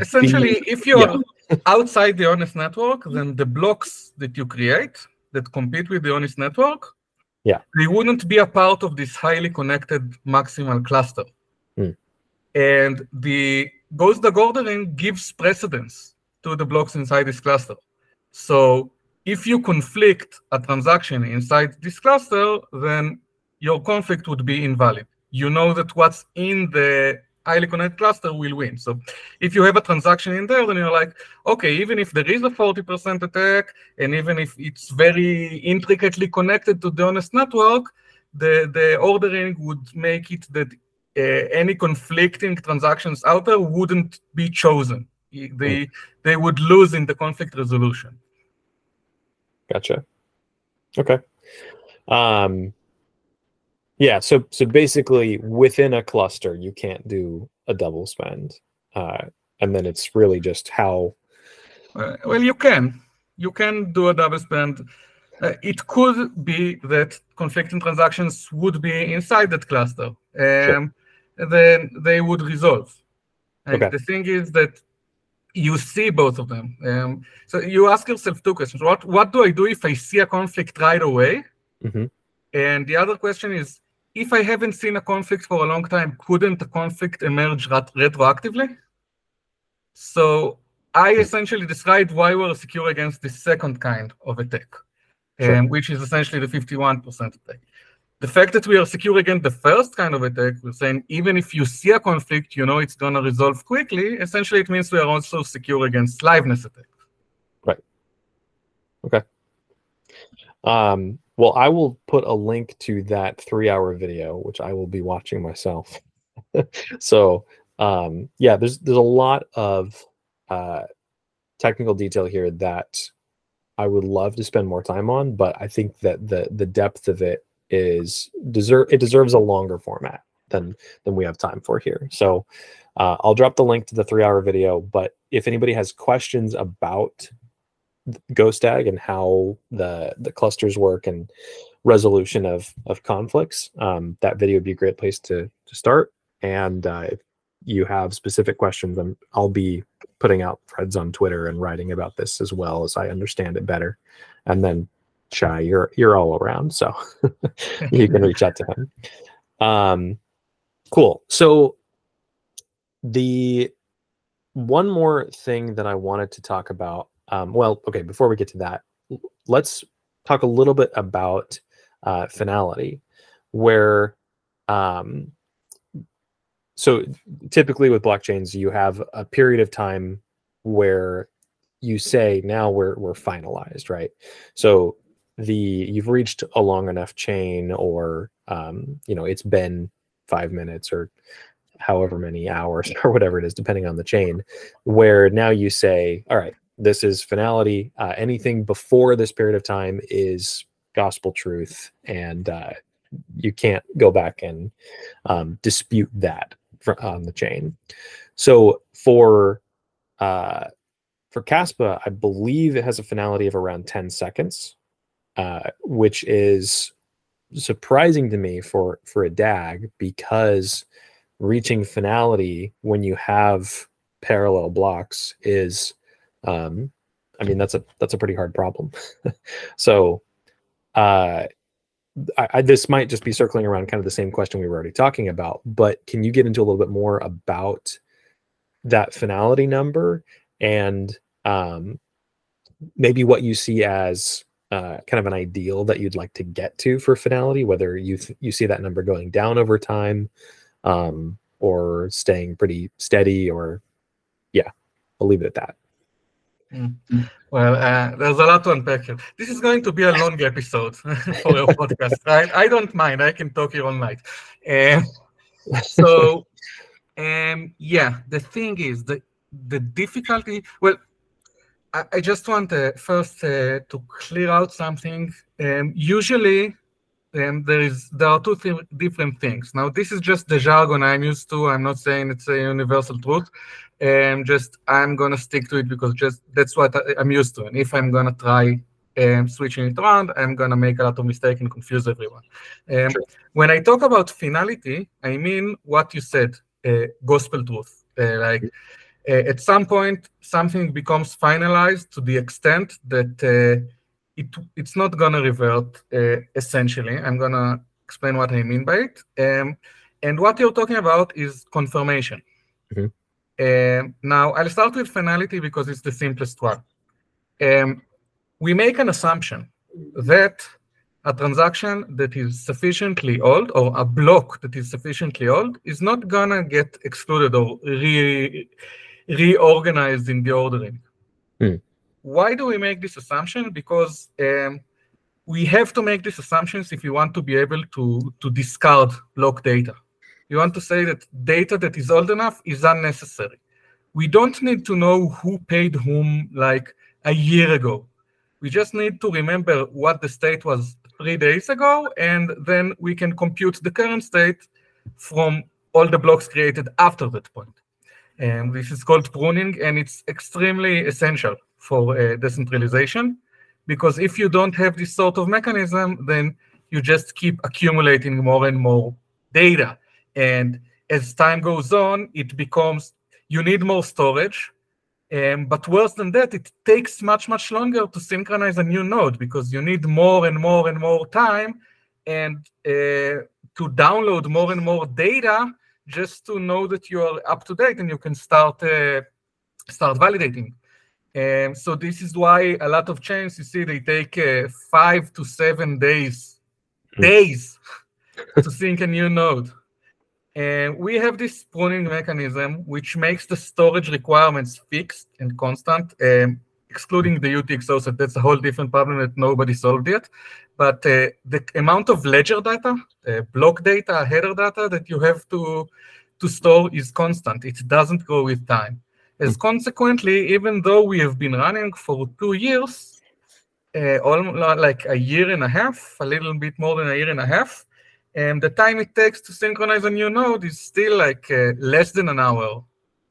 essentially be, if you're yeah. outside the honest network then the blocks that you create that compete with the honest network yeah they wouldn't be a part of this highly connected maximal cluster mm. and the goes the ordering gives precedence to the blocks inside this cluster. So if you conflict a transaction inside this cluster, then your conflict would be invalid. You know that what's in the highly connected cluster will win. So if you have a transaction in there, then you're like, okay, even if there is a 40% attack, and even if it's very intricately connected to the honest network, the, the ordering would make it that uh, any conflicting transactions out there wouldn't be chosen. They mm. they would lose in the conflict resolution. Gotcha. Okay. Um, yeah. So so basically, within a cluster, you can't do a double spend, uh, and then it's really just how. Uh, well, you can. You can do a double spend. Uh, it could be that conflicting transactions would be inside that cluster. Um, sure then they would resolve. And okay. the thing is that you see both of them. Um, so you ask yourself two questions. What what do I do if I see a conflict right away? Mm-hmm. And the other question is, if I haven't seen a conflict for a long time, couldn't a conflict emerge ret- retroactively? So I essentially described why we're secure against the second kind of attack, sure. um, which is essentially the 51% attack the fact that we are secure against the first kind of attack, we're saying even if you see a conflict, you know it's going to resolve quickly. Essentially, it means we are also secure against liveness attacks. Right. Okay. Um, well, I will put a link to that three-hour video, which I will be watching myself. (laughs) so, um, yeah, there's there's a lot of uh, technical detail here that I would love to spend more time on, but I think that the the depth of it is deserve it deserves a longer format. than than we have time for here. So uh, I'll drop the link to the three hour video. But if anybody has questions about GhostDAG and how the the clusters work and resolution of of conflicts, um, that video would be a great place to to start. And uh, if you have specific questions, I'm, I'll be putting out threads on Twitter and writing about this as well as I understand it better. And then Shai, you're you're all around, so (laughs) you can reach out to him. Um, cool. So the one more thing that I wanted to talk about. Um, well, okay, before we get to that, let's talk a little bit about uh, finality, where um, so typically with blockchains, you have a period of time where you say now we're we're finalized, right? So the you've reached a long enough chain, or um, you know it's been five minutes or however many hours (laughs) or whatever it is, depending on the chain, where now you say, all right, this is finality. Uh, anything before this period of time is gospel truth, and uh, you can't go back and um, dispute that on the chain. So for uh, for Kaspa, I believe it has a finality of around 10 seconds, uh, which is surprising to me for for a DAG because reaching finality when you have parallel blocks is um, I mean that's a that's a pretty hard problem. (laughs) so uh, I, I, this might just be circling around kind of the same question we were already talking about, but can you get into a little bit more about that finality number and um, maybe what you see as uh, kind of an ideal that you'd like to get to for finality, whether you th- you see that number going down over time um, or staying pretty steady, or yeah, I'll leave it at that. Mm-hmm. Well, uh, there's a lot to unpack here. This is going to be a long episode (laughs) for your podcast. I, I don't mind. I can talk here all night. Um, so, um, yeah, the thing is the the difficulty. Well, I, I just want uh, first uh, to clear out something. Um, usually, um, there is there are two th different things. Now, this is just the jargon I'm used to. I'm not saying it's a universal truth and just I'm gonna stick to it because just that's what I, am used to. And if I'm gonna try um, switching it around, I'm gonna make a lot of mistakes and confuse everyone. Um, sure. When I talk about finality, I mean what you said, uh, gospel truth. Uh, like uh, at some point, something becomes finalized to the extent that uh, it it's not gonna revert. Uh, essentially, I'm gonna explain what I mean by it. Um, and what you're talking about is confirmation. Mm-hmm. Um, now, I'll start with finality because it's the simplest one. Um, we make an assumption that a transaction that is sufficiently old or a block that is sufficiently old is not gonna get excluded or re reorganized in the ordering. Hmm. Why do we make this assumption? Because um, we have to make these assumptions if we want to be able to, to discard block data. You want to say that data that is old enough is unnecessary. We don't need to know who paid whom like a year ago. We just need to remember what the state was three days ago, and then we can compute the current state from all the blocks created after that point. And this is called pruning, and it's extremely essential for uh, decentralization, because if you don't have this sort of mechanism, then you just keep accumulating more and more data and as time goes on, it becomes you need more storage. Um, but worse than that, it takes much, much longer to synchronize a new node because you need more and more and more time and uh, to download more and more data just to know that you are up to date and you can start uh, start validating. Um, so this is why a lot of chains you see they take uh, five to seven days hmm. days (laughs) to sync a new node. And we have this pruning mechanism which makes the storage requirements fixed and constant, um, excluding the UTXO set. That's a whole different problem that nobody solved yet. But uh, the amount of ledger data, uh, block data, header data that you have to, to store is constant. It doesn't grow with time. As consequently, even though we have been running for two years, uh, like a year and a half, a little bit more than a year and a half, and the time it takes to synchronize a new node is still like uh, less than an hour,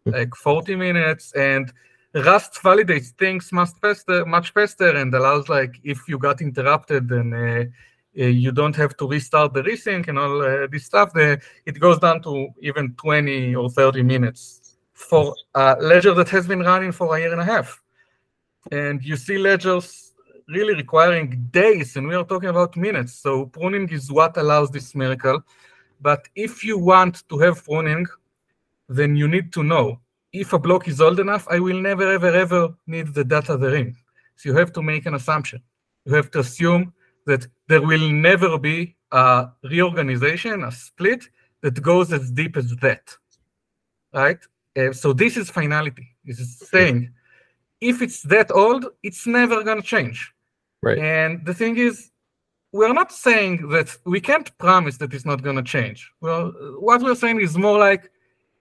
like 40 minutes, and Rust validates things much faster, much faster, and allows like if you got interrupted, then uh, uh, you don't have to restart the resync and all uh, this stuff. The, it goes down to even 20 or 30 minutes for a ledger that has been running for a year and a half. And you see ledgers really requiring days, and we are talking about minutes. So pruning is what allows this miracle. But if you want to have pruning, then you need to know if a block is old enough, I will never, ever, ever need the data therein. So you have to make an assumption. You have to assume that there will never be a reorganization, a split that goes as deep as that, right? Uh, so this is finality. This is saying, if it's that old, it's never going to change. Right. And the thing is, we're not saying that we can't promise that it's not going to change. Well, what we're saying is more like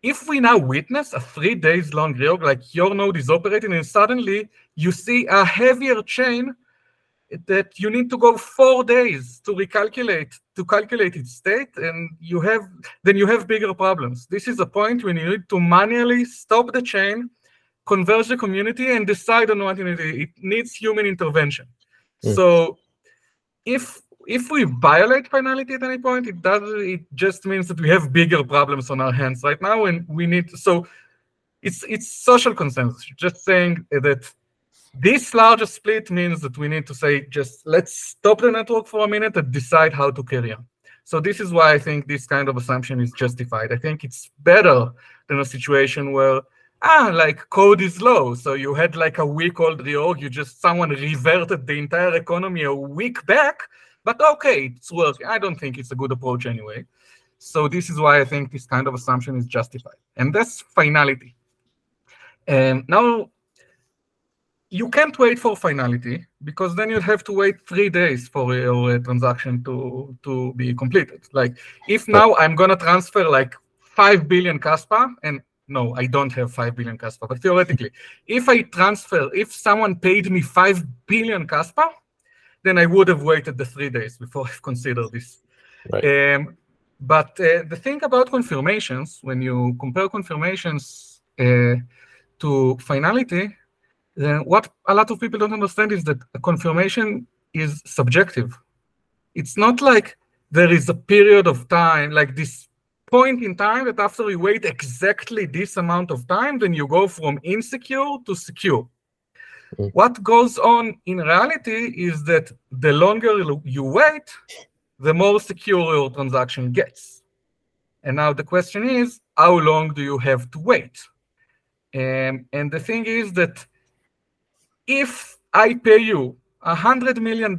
if we now witness a three days long reorg, like your node is operating, and suddenly you see a heavier chain that you need to go four days to recalculate to calculate its state, and you have then you have bigger problems. This is a point when you need to manually stop the chain, converge the community, and decide on what you need. It needs human intervention. Mm. So if if we violate finality at any point, it does it just means that we have bigger problems on our hands right now, and we need so it's it's social consensus. Just saying that this larger split means that we need to say just let's stop the network for a minute and decide how to carry on. So this is why I think this kind of assumption is justified. I think it's better than a situation where ah like code is low so you had like a week old reorg you just someone reverted the entire economy a week back but okay, it's working. I don't think it's a good approach anyway. So this is why I think this kind of assumption is justified. And that's finality. And now you can't wait for finality because then you'd have to wait three days for your uh, transaction to, to be completed. Like if now I'm gonna transfer like 5 billion Kaspa and no, I don't have 5 billion Kaspa, but theoretically, if I transfer, if someone paid me 5 billion Kaspa, then I would have waited the three days before (laughs) I've considered this. Right. Um, but uh, the thing about confirmations, when you compare confirmations uh, to finality, then what a lot of people don't understand is that a confirmation is subjective. It's not like there is a period of time, like this point in time that after you wait exactly this amount of time, then you go from insecure to secure. Mm. What goes on in reality is that the longer you wait, the more secure your transaction gets. And now the question is, how long do you have to wait? Um, and the thing is that if I pay you $100 million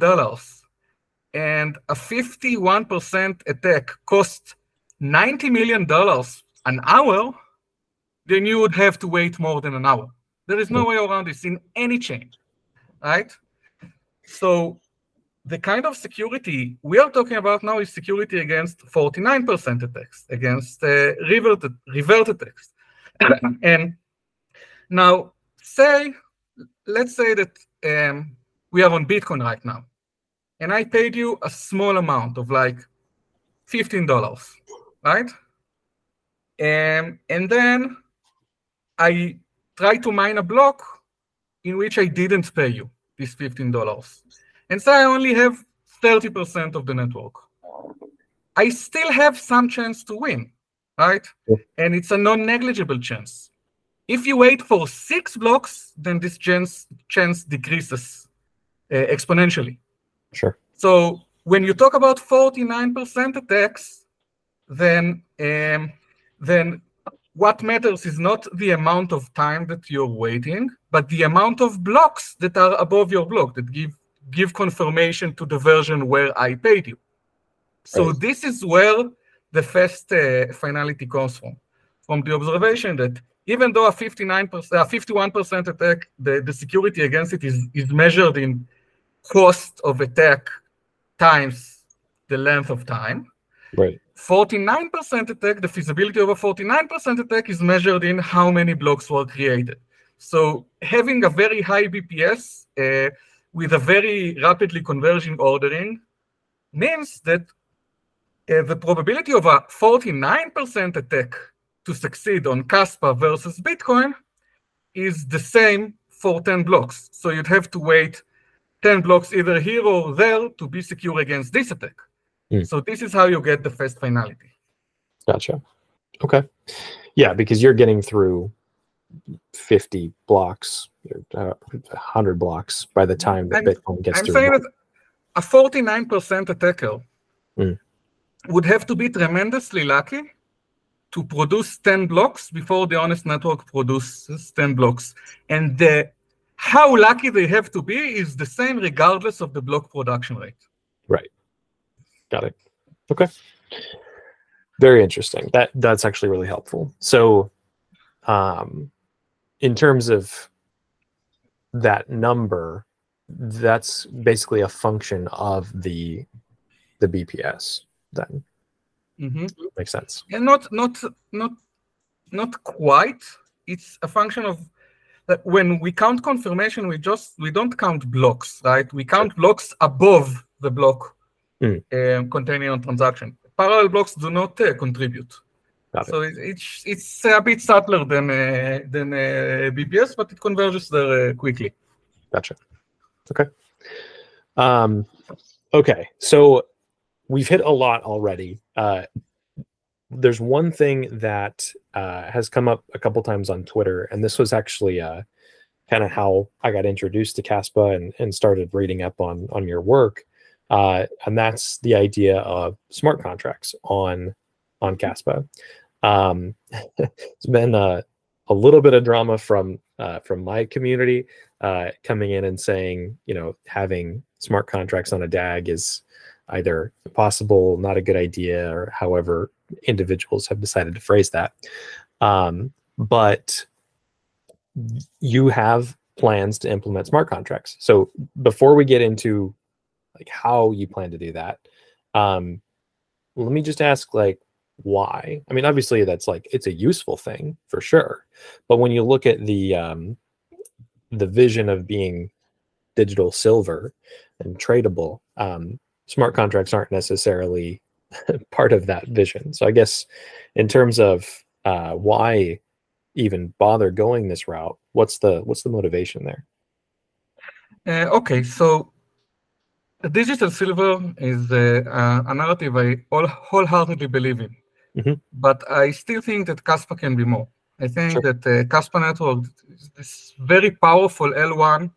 and a 51% attack costs $90 million an hour, then you would have to wait more than an hour. There is no way around this in any chain, right? So the kind of security we are talking about now is security against 49% attacks, against uh, reverted, revert attacks. (coughs) and now, say, let's say that um, we are on Bitcoin right now, and I paid you a small amount of like $15, right? Um, and then I try to mine a block in which I didn't pay you this $15. And so I only have 30% of the network. I still have some chance to win, right? Yeah. And it's a non-negligible chance. If you wait for six blocks, then this chance chance decreases uh, exponentially. Sure. So when you talk about 49% attacks, then um, then what matters is not the amount of time that you're waiting, but the amount of blocks that are above your block that give give confirmation to the version where I paid you. So right. this is where the first uh, finality comes from, from the observation that even though a 59%, a 51% attack, the, the security against it is, is measured in cost of attack times the length of time. Right. 49% attack, the feasibility of a 49% attack is measured in how many blocks were created. So having a very high BPS uh, with a very rapidly converging ordering means that uh, the probability of a 49% attack to succeed on Kaspa versus Bitcoin is the same for 10 blocks. So you'd have to wait 10 blocks either here or there to be secure against this attack. Mm. So this is how you get the fast finality. Gotcha. Okay. Yeah, because you're getting through 50 blocks, uh, 100 blocks by the time that I'm, Bitcoin gets I'm saying that a 49% attacker mm. would have to be tremendously lucky to produce 10 blocks before the honest network produces 10 blocks. And the, how lucky they have to be is the same regardless of the block production rate. Right. Got it. Okay. Very interesting. That that's actually really helpful. So um in terms of that number, that's basically a function of the the BPS then. Mm-hmm. Makes sense. And not not not not quite. It's a function of that when we count confirmation, we just we don't count blocks, right? We count blocks above the block mm. uh, containing a transaction. Parallel blocks do not uh, contribute. Got so it. it's it's a bit subtler than uh, than uh, BPS, but it converges there uh, quickly. Gotcha. Okay. Um, okay. So we've hit a lot already. Uh, there's one thing that uh, has come up a couple times on Twitter, and this was actually uh, kind of how I got introduced to Kaspa and, and started reading up on on your work. Uh, and that's the idea of smart contracts on on Kaspa. Um, (laughs) it's been a, a little bit of drama from uh, from my community uh, coming in and saying, you know, having smart contracts on a DAG is either impossible, not a good idea, or however individuals have decided to phrase that. Um, but you have plans to implement smart contracts. So before we get into like how you plan to do that, um, let me just ask like why. I mean, obviously that's like it's a useful thing for sure, but when you look at the um, the vision of being digital silver and tradable, um, smart contracts aren't necessarily (laughs) part of that vision. So I guess in terms of uh, why even bother going this route, what's the what's the motivation there? Uh, okay, so digital silver is uh, a narrative I all, wholeheartedly believe in, mm-hmm. but I still think that Kaspa can be more. I think sure. that uh, Kaspa network, is this very powerful L1,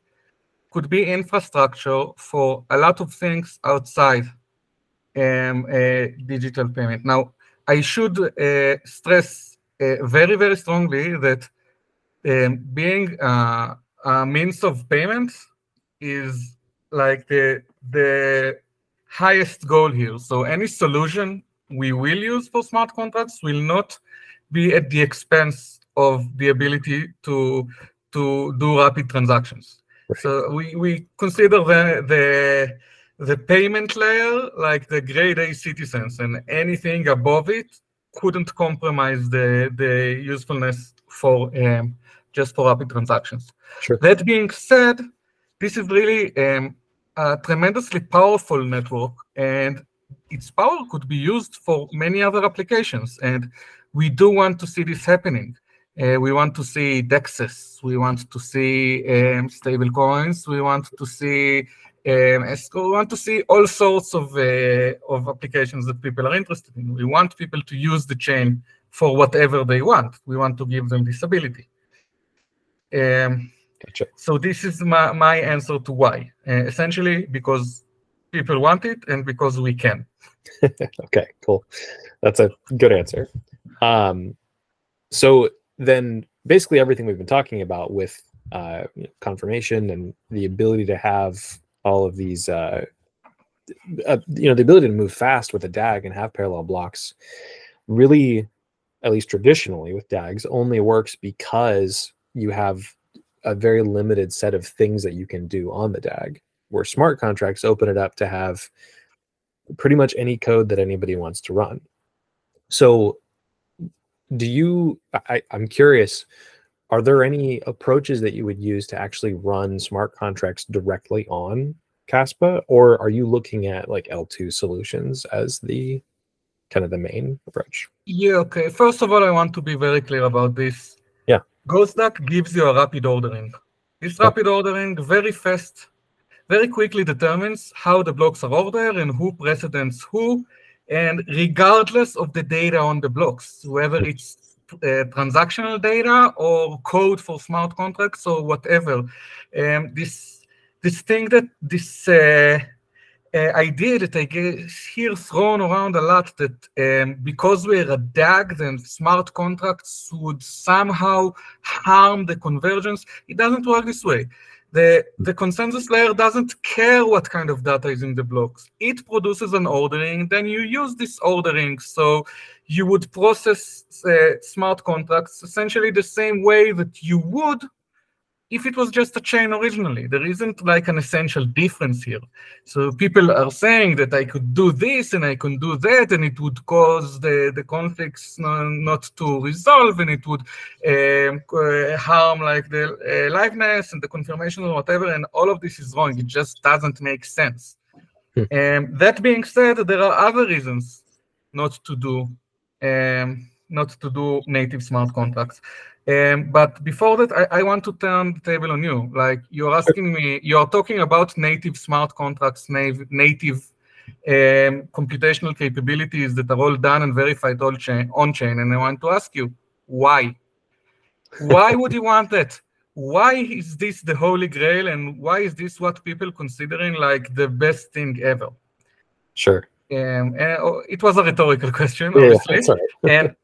could be infrastructure for a lot of things outside um, uh, digital payment. Now, I should uh, stress uh, very, very strongly that um, being a means of payment is like the the highest goal here. So any solution we will use for smart contracts will not be at the expense of the ability to to do rapid transactions. Right. So we, we consider the, the the payment layer like the grade A citizens, and anything above it couldn't compromise the the usefulness for um, just for rapid transactions. Sure. That being said, this is really um, a tremendously powerful network, and its power could be used for many other applications. And we do want to see this happening. Uh, we want to see DEXs. We want to see um, stable coins. We want to see um, we want to see all sorts of uh, of applications that people are interested in. We want people to use the chain for whatever they want. We want to give them this ability. Um, gotcha. So this is my, my answer to why. Uh, essentially, because people want it and because we can. (laughs) okay, cool. That's a good answer. Um, so then basically everything we've been talking about with uh, confirmation and the ability to have all of these uh, uh, you know the ability to move fast with a dag and have parallel blocks really at least traditionally with dags only works because you have a very limited set of things that you can do on the dag where smart contracts open it up to have pretty much any code that anybody wants to run. So do you I, i'm curious are there any approaches that you would use to actually run smart contracts directly on Kaspa or are you looking at like L2 solutions as the kind of the main approach. Yeah, okay. First of all, I want to be very clear about this. Yeah. GhostDAG gives you a rapid ordering. This rapid ordering very fast, very quickly determines how the blocks are ordered and who precedents who, and regardless of the data on the blocks, whether it's uh, transactional data or code for smart contracts or whatever. Um, this this thing that this uh, uh, idea that I hear thrown around a lot that um, because we're a DAG, then smart contracts would somehow harm the convergence. It doesn't work this way. The, the consensus layer doesn't care what kind of data is in the blocks. It produces an ordering, then you use this ordering. So you would process uh, smart contracts essentially the same way that you would if it was just a chain originally. There isn't like an essential difference here. So people are saying that I could do this and I can do that, and it would cause the, the conflicts not to resolve, and it would um, uh, harm like the uh, liveness and the confirmation or whatever, and all of this is wrong. It just doesn't make sense. Hmm. Um, that being said, there are other reasons not to do um, not to do native smart contracts. Um, but before that, I, I, want to turn the table on you. Like you're asking me, you're talking about native smart contracts, native, native um, computational capabilities that are all done and verified all chain, on chain. And I want to ask you, why? Why would you want that? Why is this the holy grail? And why is this what people considering like the best thing ever? Sure. Um, oh, it was a rhetorical (laughs) question, obviously. Yeah, right. and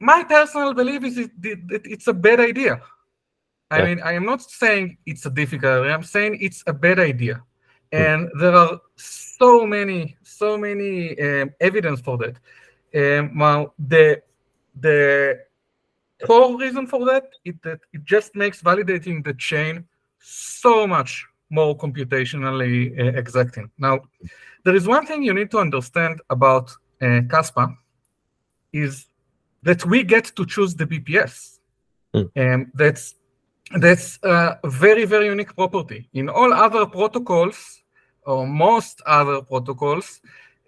my personal belief is that it's a bad idea. I yeah. mean, I am not saying it's a difficult. I'm saying it's a bad idea, hmm. and there are so many, so many um, evidence for that. Um, well, the the core reason for that is that it just makes validating the chain so much more computationally uh, exacting. Now, there is one thing you need to understand about uh, Kaspa is that we get to choose the BPS. Mm. Um, that's that's a very very unique property. In all other protocols, or most other protocols,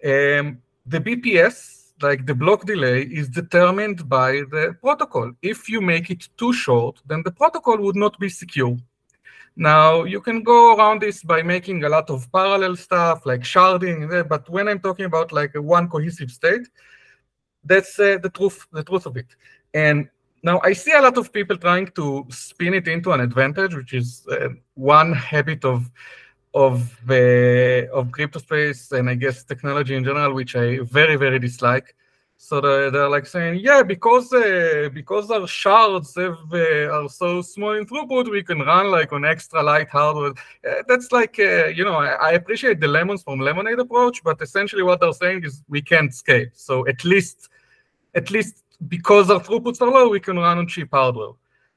um, the BPS, like the block delay, is determined by the protocol. If you make it too short, then the protocol would not be secure. Now, you can go around this by making a lot of parallel stuff like sharding, but when I'm talking about like a one cohesive state, that's uh, the truth the truth of it. And now i see a lot of people trying to spin it into an advantage which is uh, one habit of of uh, of crypto space and i guess technology in general which i very very dislike. So they're, like saying yeah because uh, because our shards have, uh, are so small in throughput we can run like on extra light hardware. Uh, that's like uh, you know I, I, appreciate the lemons from lemonade approach but essentially what they're saying is we can't scale. So at least at least because our throughputs are low, we can run on cheap hardware.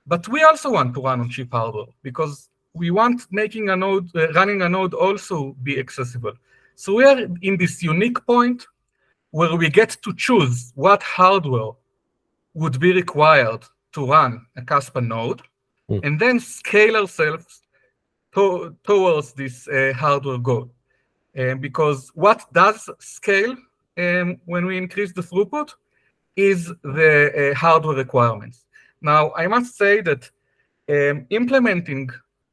But we also want to run on cheap hardware because we want making a node, uh, running a node also be accessible. So we are in this unique point where we get to choose what hardware would be required to run a Kaspa node, mm. and then scale ourselves to, towards this uh, hardware goal. Um, because what does scale um, when we increase the throughput? Is the uh, hardware requirements. Now, I must say that um, implementing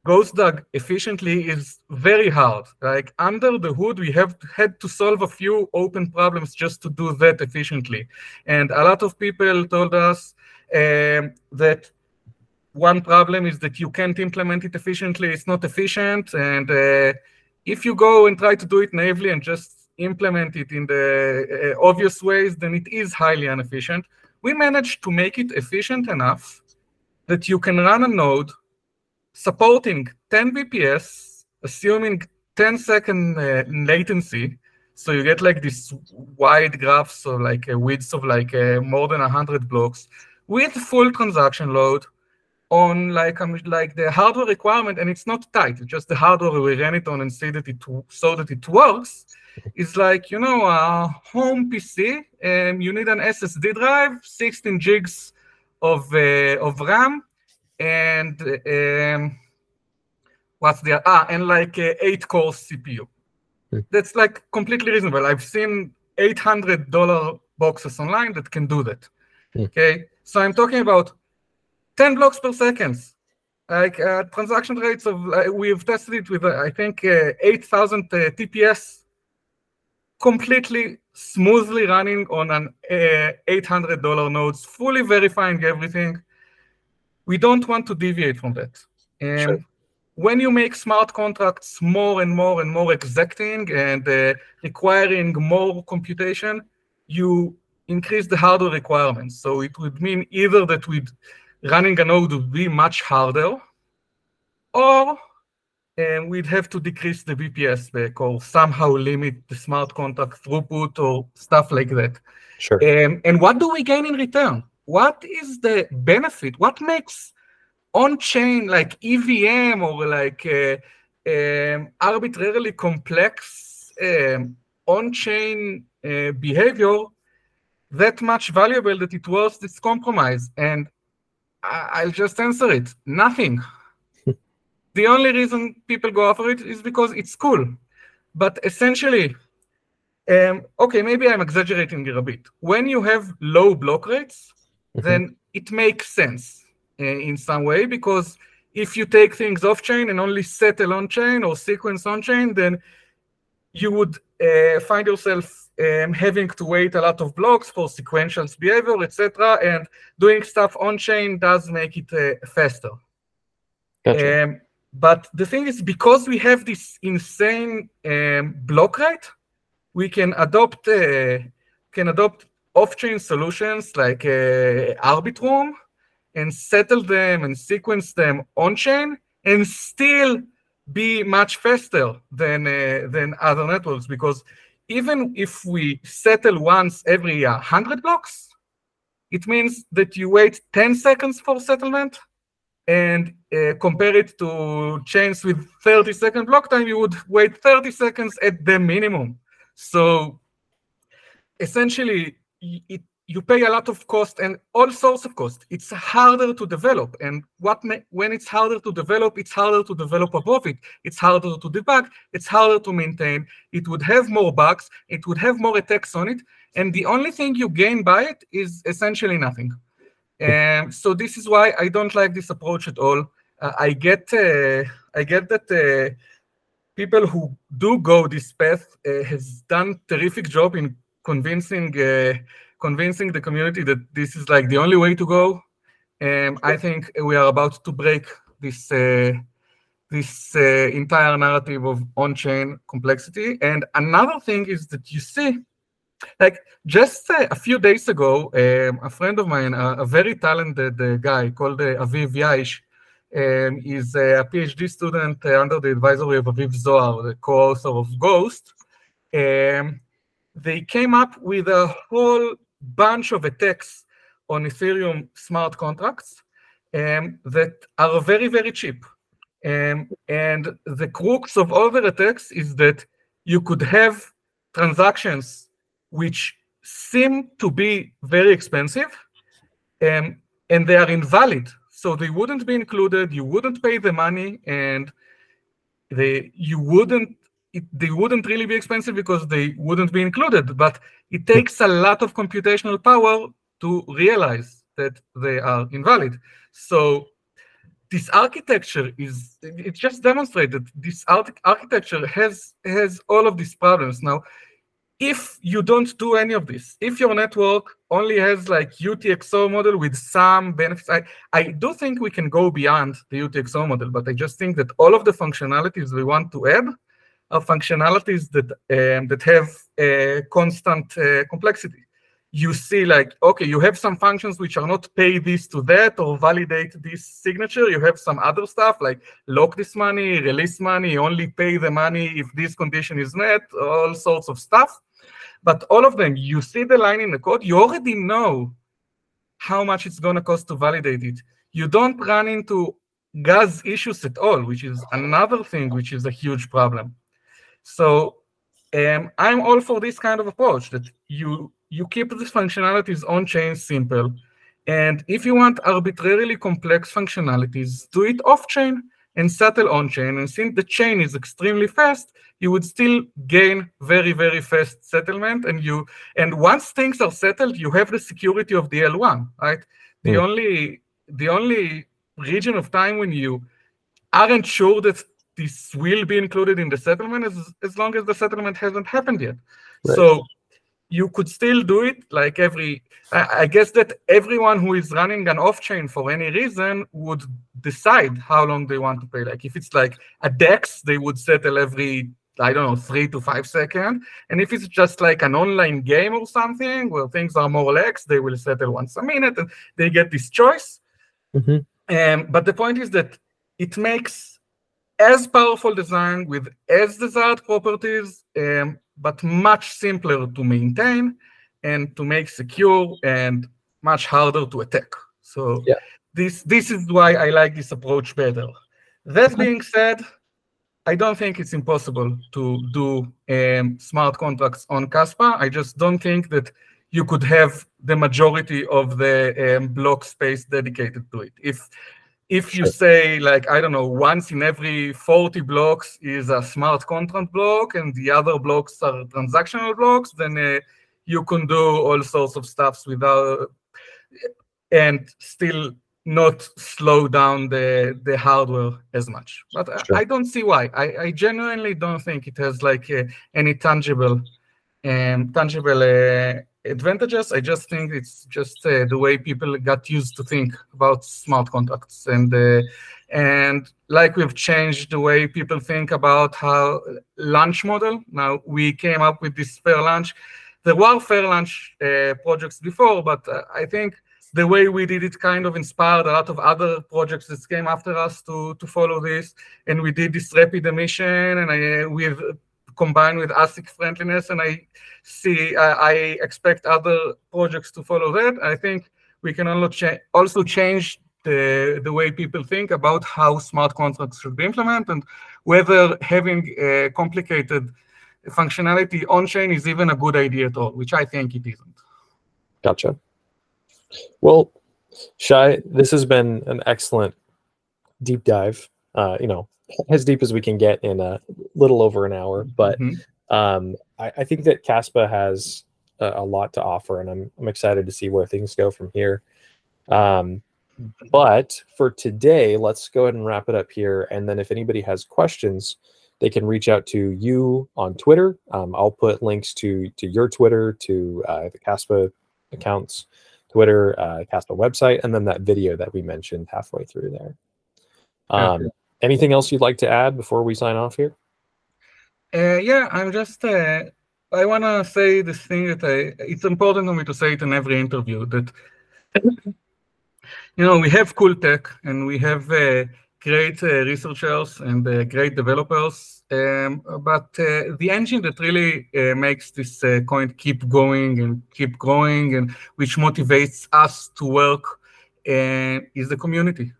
GhostDAG efficiently is very hard. Like under the hood, we have had to solve a few open problems just to do that efficiently. And a lot of people told us um, that one problem is that you can't implement it efficiently. It's not efficient. And uh, if you go and try to do it naively and just implement it in the uh, obvious ways, then it is highly inefficient. We managed to make it efficient enough that you can run a node supporting 10 BPS, assuming 10 second uh, latency. So you get like this wide graph, so like a width of like uh, more than 100 blocks with full transaction load on like um, like the hardware requirement, and it's not tight. It's just the hardware we ran it on and see that it so that it works it's like, you know, a home PC, um, you need an SSD drive, 16 gigs of, uh, of RAM, and um, what's the, ah, and like uh, eight core CPU. Hmm. That's like completely reasonable. I've seen $800 boxes online that can do that. Mm. Okay, so I'm talking about 10 blocks per second. Like uh, transaction rates of, uh, we've tested it with, uh, I think, uh, 8,000 uh, TPS completely smoothly running on an $800 nodes, fully verifying everything. We don't want to deviate from that. And sure. when you make smart contracts more and more and more exacting and uh, requiring more computation, you increase the hardware requirements. So it would mean either that with running a node would be much harder, or um, we'd have to decrease the BPS spec or somehow limit the smart contract throughput or stuff like that. Sure. Um, and what do we gain in return? What is the benefit? What makes on-chain like EVM or like uh, um, arbitrarily complex um, on-chain uh, behavior that much valuable that it was this compromise? And I- will just answer it: nothing. (laughs) the only reason people go after it is because it's cool. But essentially, um, okay, maybe I'm exaggerating a bit. When you have low block rates, mm-hmm. then it makes sense uh, in some way because if you take things off chain and only settle on chain or sequence on chain, then you would uh, find yourself um, having to wait a lot of blocks for sequential behavior, etc. And doing stuff on chain does make it uh, faster. Gotcha. Um, but the thing is, because we have this insane um, block rate, we can adopt uh, can adopt off-chain solutions like uh, Arbitrum and settle them and sequence them on-chain and still be much faster than uh, than other networks because even if we settle once every uh, 100 blocks, it means that you wait 10 seconds for settlement and uh, compare it to chains with 30 second block time, you would wait 30 seconds at the minimum. So essentially, it, you pay a lot of cost and all sorts of cost. It's harder to develop. And what when it's harder to develop, it's harder to develop above it. It's harder to debug. It's harder to maintain. It would have more bugs. It would have more attacks on it. And the only thing you gain by it is essentially nothing. Um, so this is why I don't like this approach at all. Uh, I get uh, I get that uh, people who do go this path uh, has done terrific job in convincing uh, convincing the community that this is like the only way to go. Um, I think we are about to break this uh, this entire narrative of on-chain complexity. And another thing is that you see like just uh, a few days ago, um, a friend of mine, a, a very talented uh, guy called uh, Aviv Yaish, um, is a PhD student uh, under the advisory of Aviv Zohar, the co-author of Ghost. Um, they came up with a whole bunch of attacks on Ethereum smart contracts um, that are very, very cheap. Um, and the crux of all the attacks is that you could have transactions which seem to be very expensive um, and they are invalid. So they wouldn't be included, you wouldn't pay the money, and they you wouldn't it, they wouldn't really be expensive because they wouldn't be included. But it takes a lot of computational power to realize that they are invalid. So this architecture is it just demonstrated this architecture has has all of these problems now if you don't do any of this, if your network only has like UTXO model with some benefits, I, I do think we can go beyond the UTXO model, but I just think that all of the functionalities we want to add are functionalities that um, that have constant uh, complexity. You see, like, okay, you have some functions which are not pay this to that or validate this signature. You have some other stuff like lock this money, release money, only pay the money if this condition is met, all sorts of stuff but all of them, you see the line in the code, you already know how much it's going to cost to validate it. You don't run into gas issues at all, which is another thing which is a huge problem. So um, I'm all for this kind of approach that you you keep these functionalities on chain simple. And if you want arbitrarily complex functionalities, do it off chain and settle on chain. And since the chain is extremely fast, you would still gain very, very fast settlement. And you and once things are settled, you have the security of the L1, right? The mm. only the only region of time when you aren't sure that this will be included in the settlement as, as long as the settlement hasn't happened yet. Right. So you could still do it like every I, guess that everyone who is running an off-chain for any reason would decide how long they want to pay like if it's like a dex they would settle every i don't know three to five seconds and if it's just like an online game or something where things are more lax they will settle once a minute and they get this choice mm-hmm. um, but the point is that it makes as powerful design with as desired properties um, but much simpler to maintain and to make secure and much harder to attack. So yeah. this this is why I like this approach better. That being said, I don't think it's impossible to do um, smart contracts on Kaspa. I just don't think that you could have the majority of the um, block space dedicated to it. If if you say like i don't know once in every 40 blocks is a smart contract block and the other blocks are transactional blocks then uh, you can do all sorts of stuffs without and still not slow down the the hardware as much. But sure. I, I, don't see why. I, I genuinely don't think it has like uh, any tangible um, tangible uh, advantages. I just think it's just uh, the way people got used to think about smart contracts, and uh, and like we've changed the way people think about how lunch model. Now we came up with this fair lunch. There were fair lunch uh, projects before, but uh, I think the way we did it kind of inspired a lot of other projects that came after us to to follow this. And we did this rapid emission, and I, we've combined with ASIC friendliness, and I see I, I expect other projects to follow that. I think we can also change the, the way people think about how smart contracts should be implemented and whether having a complicated functionality on chain is even a good idea at all, which I think it isn't. Gotcha. Well, Shai, this has been an excellent deep dive. Uh, you know, as deep as we can get in a little over an hour. But mm-hmm. um, I, I, think that Kaspa has a, a, lot to offer, and I'm, I'm excited to see where things go from here. Um, but for today, let's go ahead and wrap it up here. And then if anybody has questions, they can reach out to you on Twitter. Um, I'll put links to to your Twitter, to uh, the Kaspa accounts, Twitter, uh, Kaspa website, and then that video that we mentioned halfway through there. Um, Anything else you'd like to add before we sign off here? Uh, yeah, I'm just. Uh, I want to say this thing that I. It's important for me to say it in every interview that. you know, we have cool tech and we have uh, great uh, researchers and uh, great developers, um, but uh, the engine that really makes this coin keep going and keep growing and which motivates us to work is the community.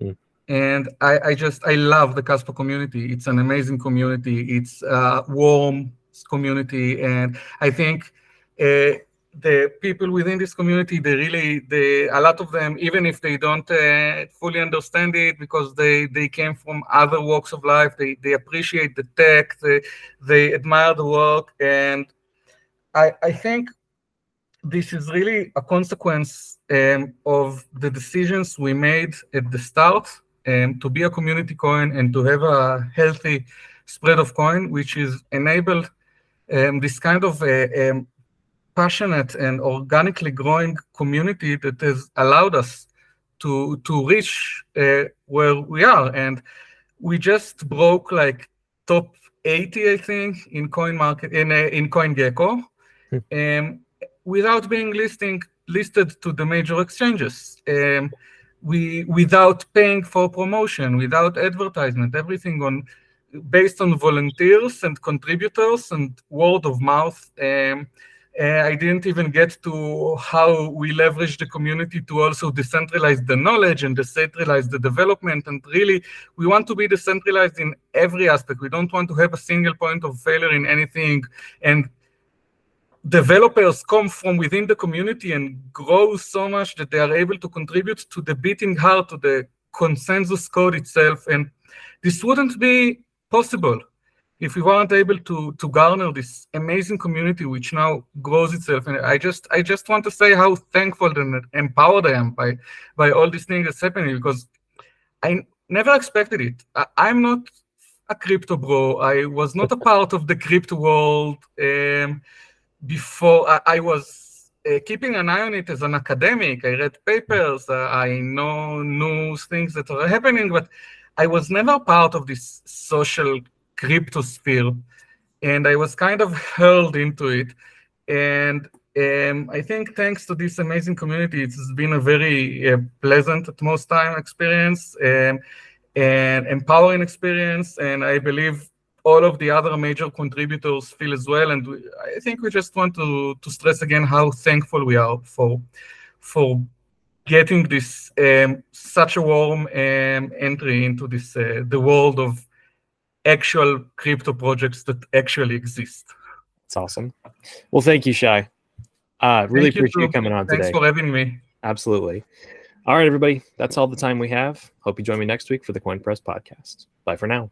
Mm and I, I, just I love the Kaspa community. It's an amazing community. It's a warm community, and I think uh, the people within this community, they really, they a lot of them, even if they don't uh, fully understand it because they they came from other walks of life, they they appreciate the tech, they they admire the work, and I I think this is really a consequence um, of the decisions we made at the start um, to be a community coin and to have a healthy spread of coin, which is enabled um, this kind of a, um, passionate and organically growing community that has allowed us to to reach uh, where we are. And we just broke like top 80, I think, in coin market in uh, in CoinGecko, hmm. um, without being listing listed to the major exchanges. Um, we without paying for promotion, without advertisement, everything on based on volunteers and contributors and word of mouth. Um, uh, I didn't even get to how we leverage the community to also decentralize the knowledge and decentralize the development. And really, we want to be decentralized in every aspect. We don't want to have a single point of failure in anything. And developers come from within the community and grow so much that they are able to contribute to the beating heart of the consensus code itself, and this wouldn't be possible if we weren't able to to garner this amazing community which now grows itself. And i just i just want to say how thankful and empowered i am by by all these things that's happening because i never expected it. I, i'm not a crypto bro. I was not a part of the crypto world. Um, before I, I was uh, keeping an eye on it as an academic i read papers uh, i know new things that are happening but i was never part of this social cryptosphere, and I was kind of hurled into it. And um, I think thanks to this amazing community, it's been a very uh, pleasant at most time experience um, and empowering experience. And I believe all of the other major contributors feel as well. And we, I think we just want to, to stress again how thankful we are for, for getting this um, such a warm um, entry into this uh, the world of actual crypto projects that actually exist. That's awesome. Well, thank you, Shai. Uh, really thank appreciate you, you coming on Thanks today. Thanks for having me. Absolutely. All right, everybody. That's all the time we have. Hope you join me next week for the Koin Press podcast. Bye for now.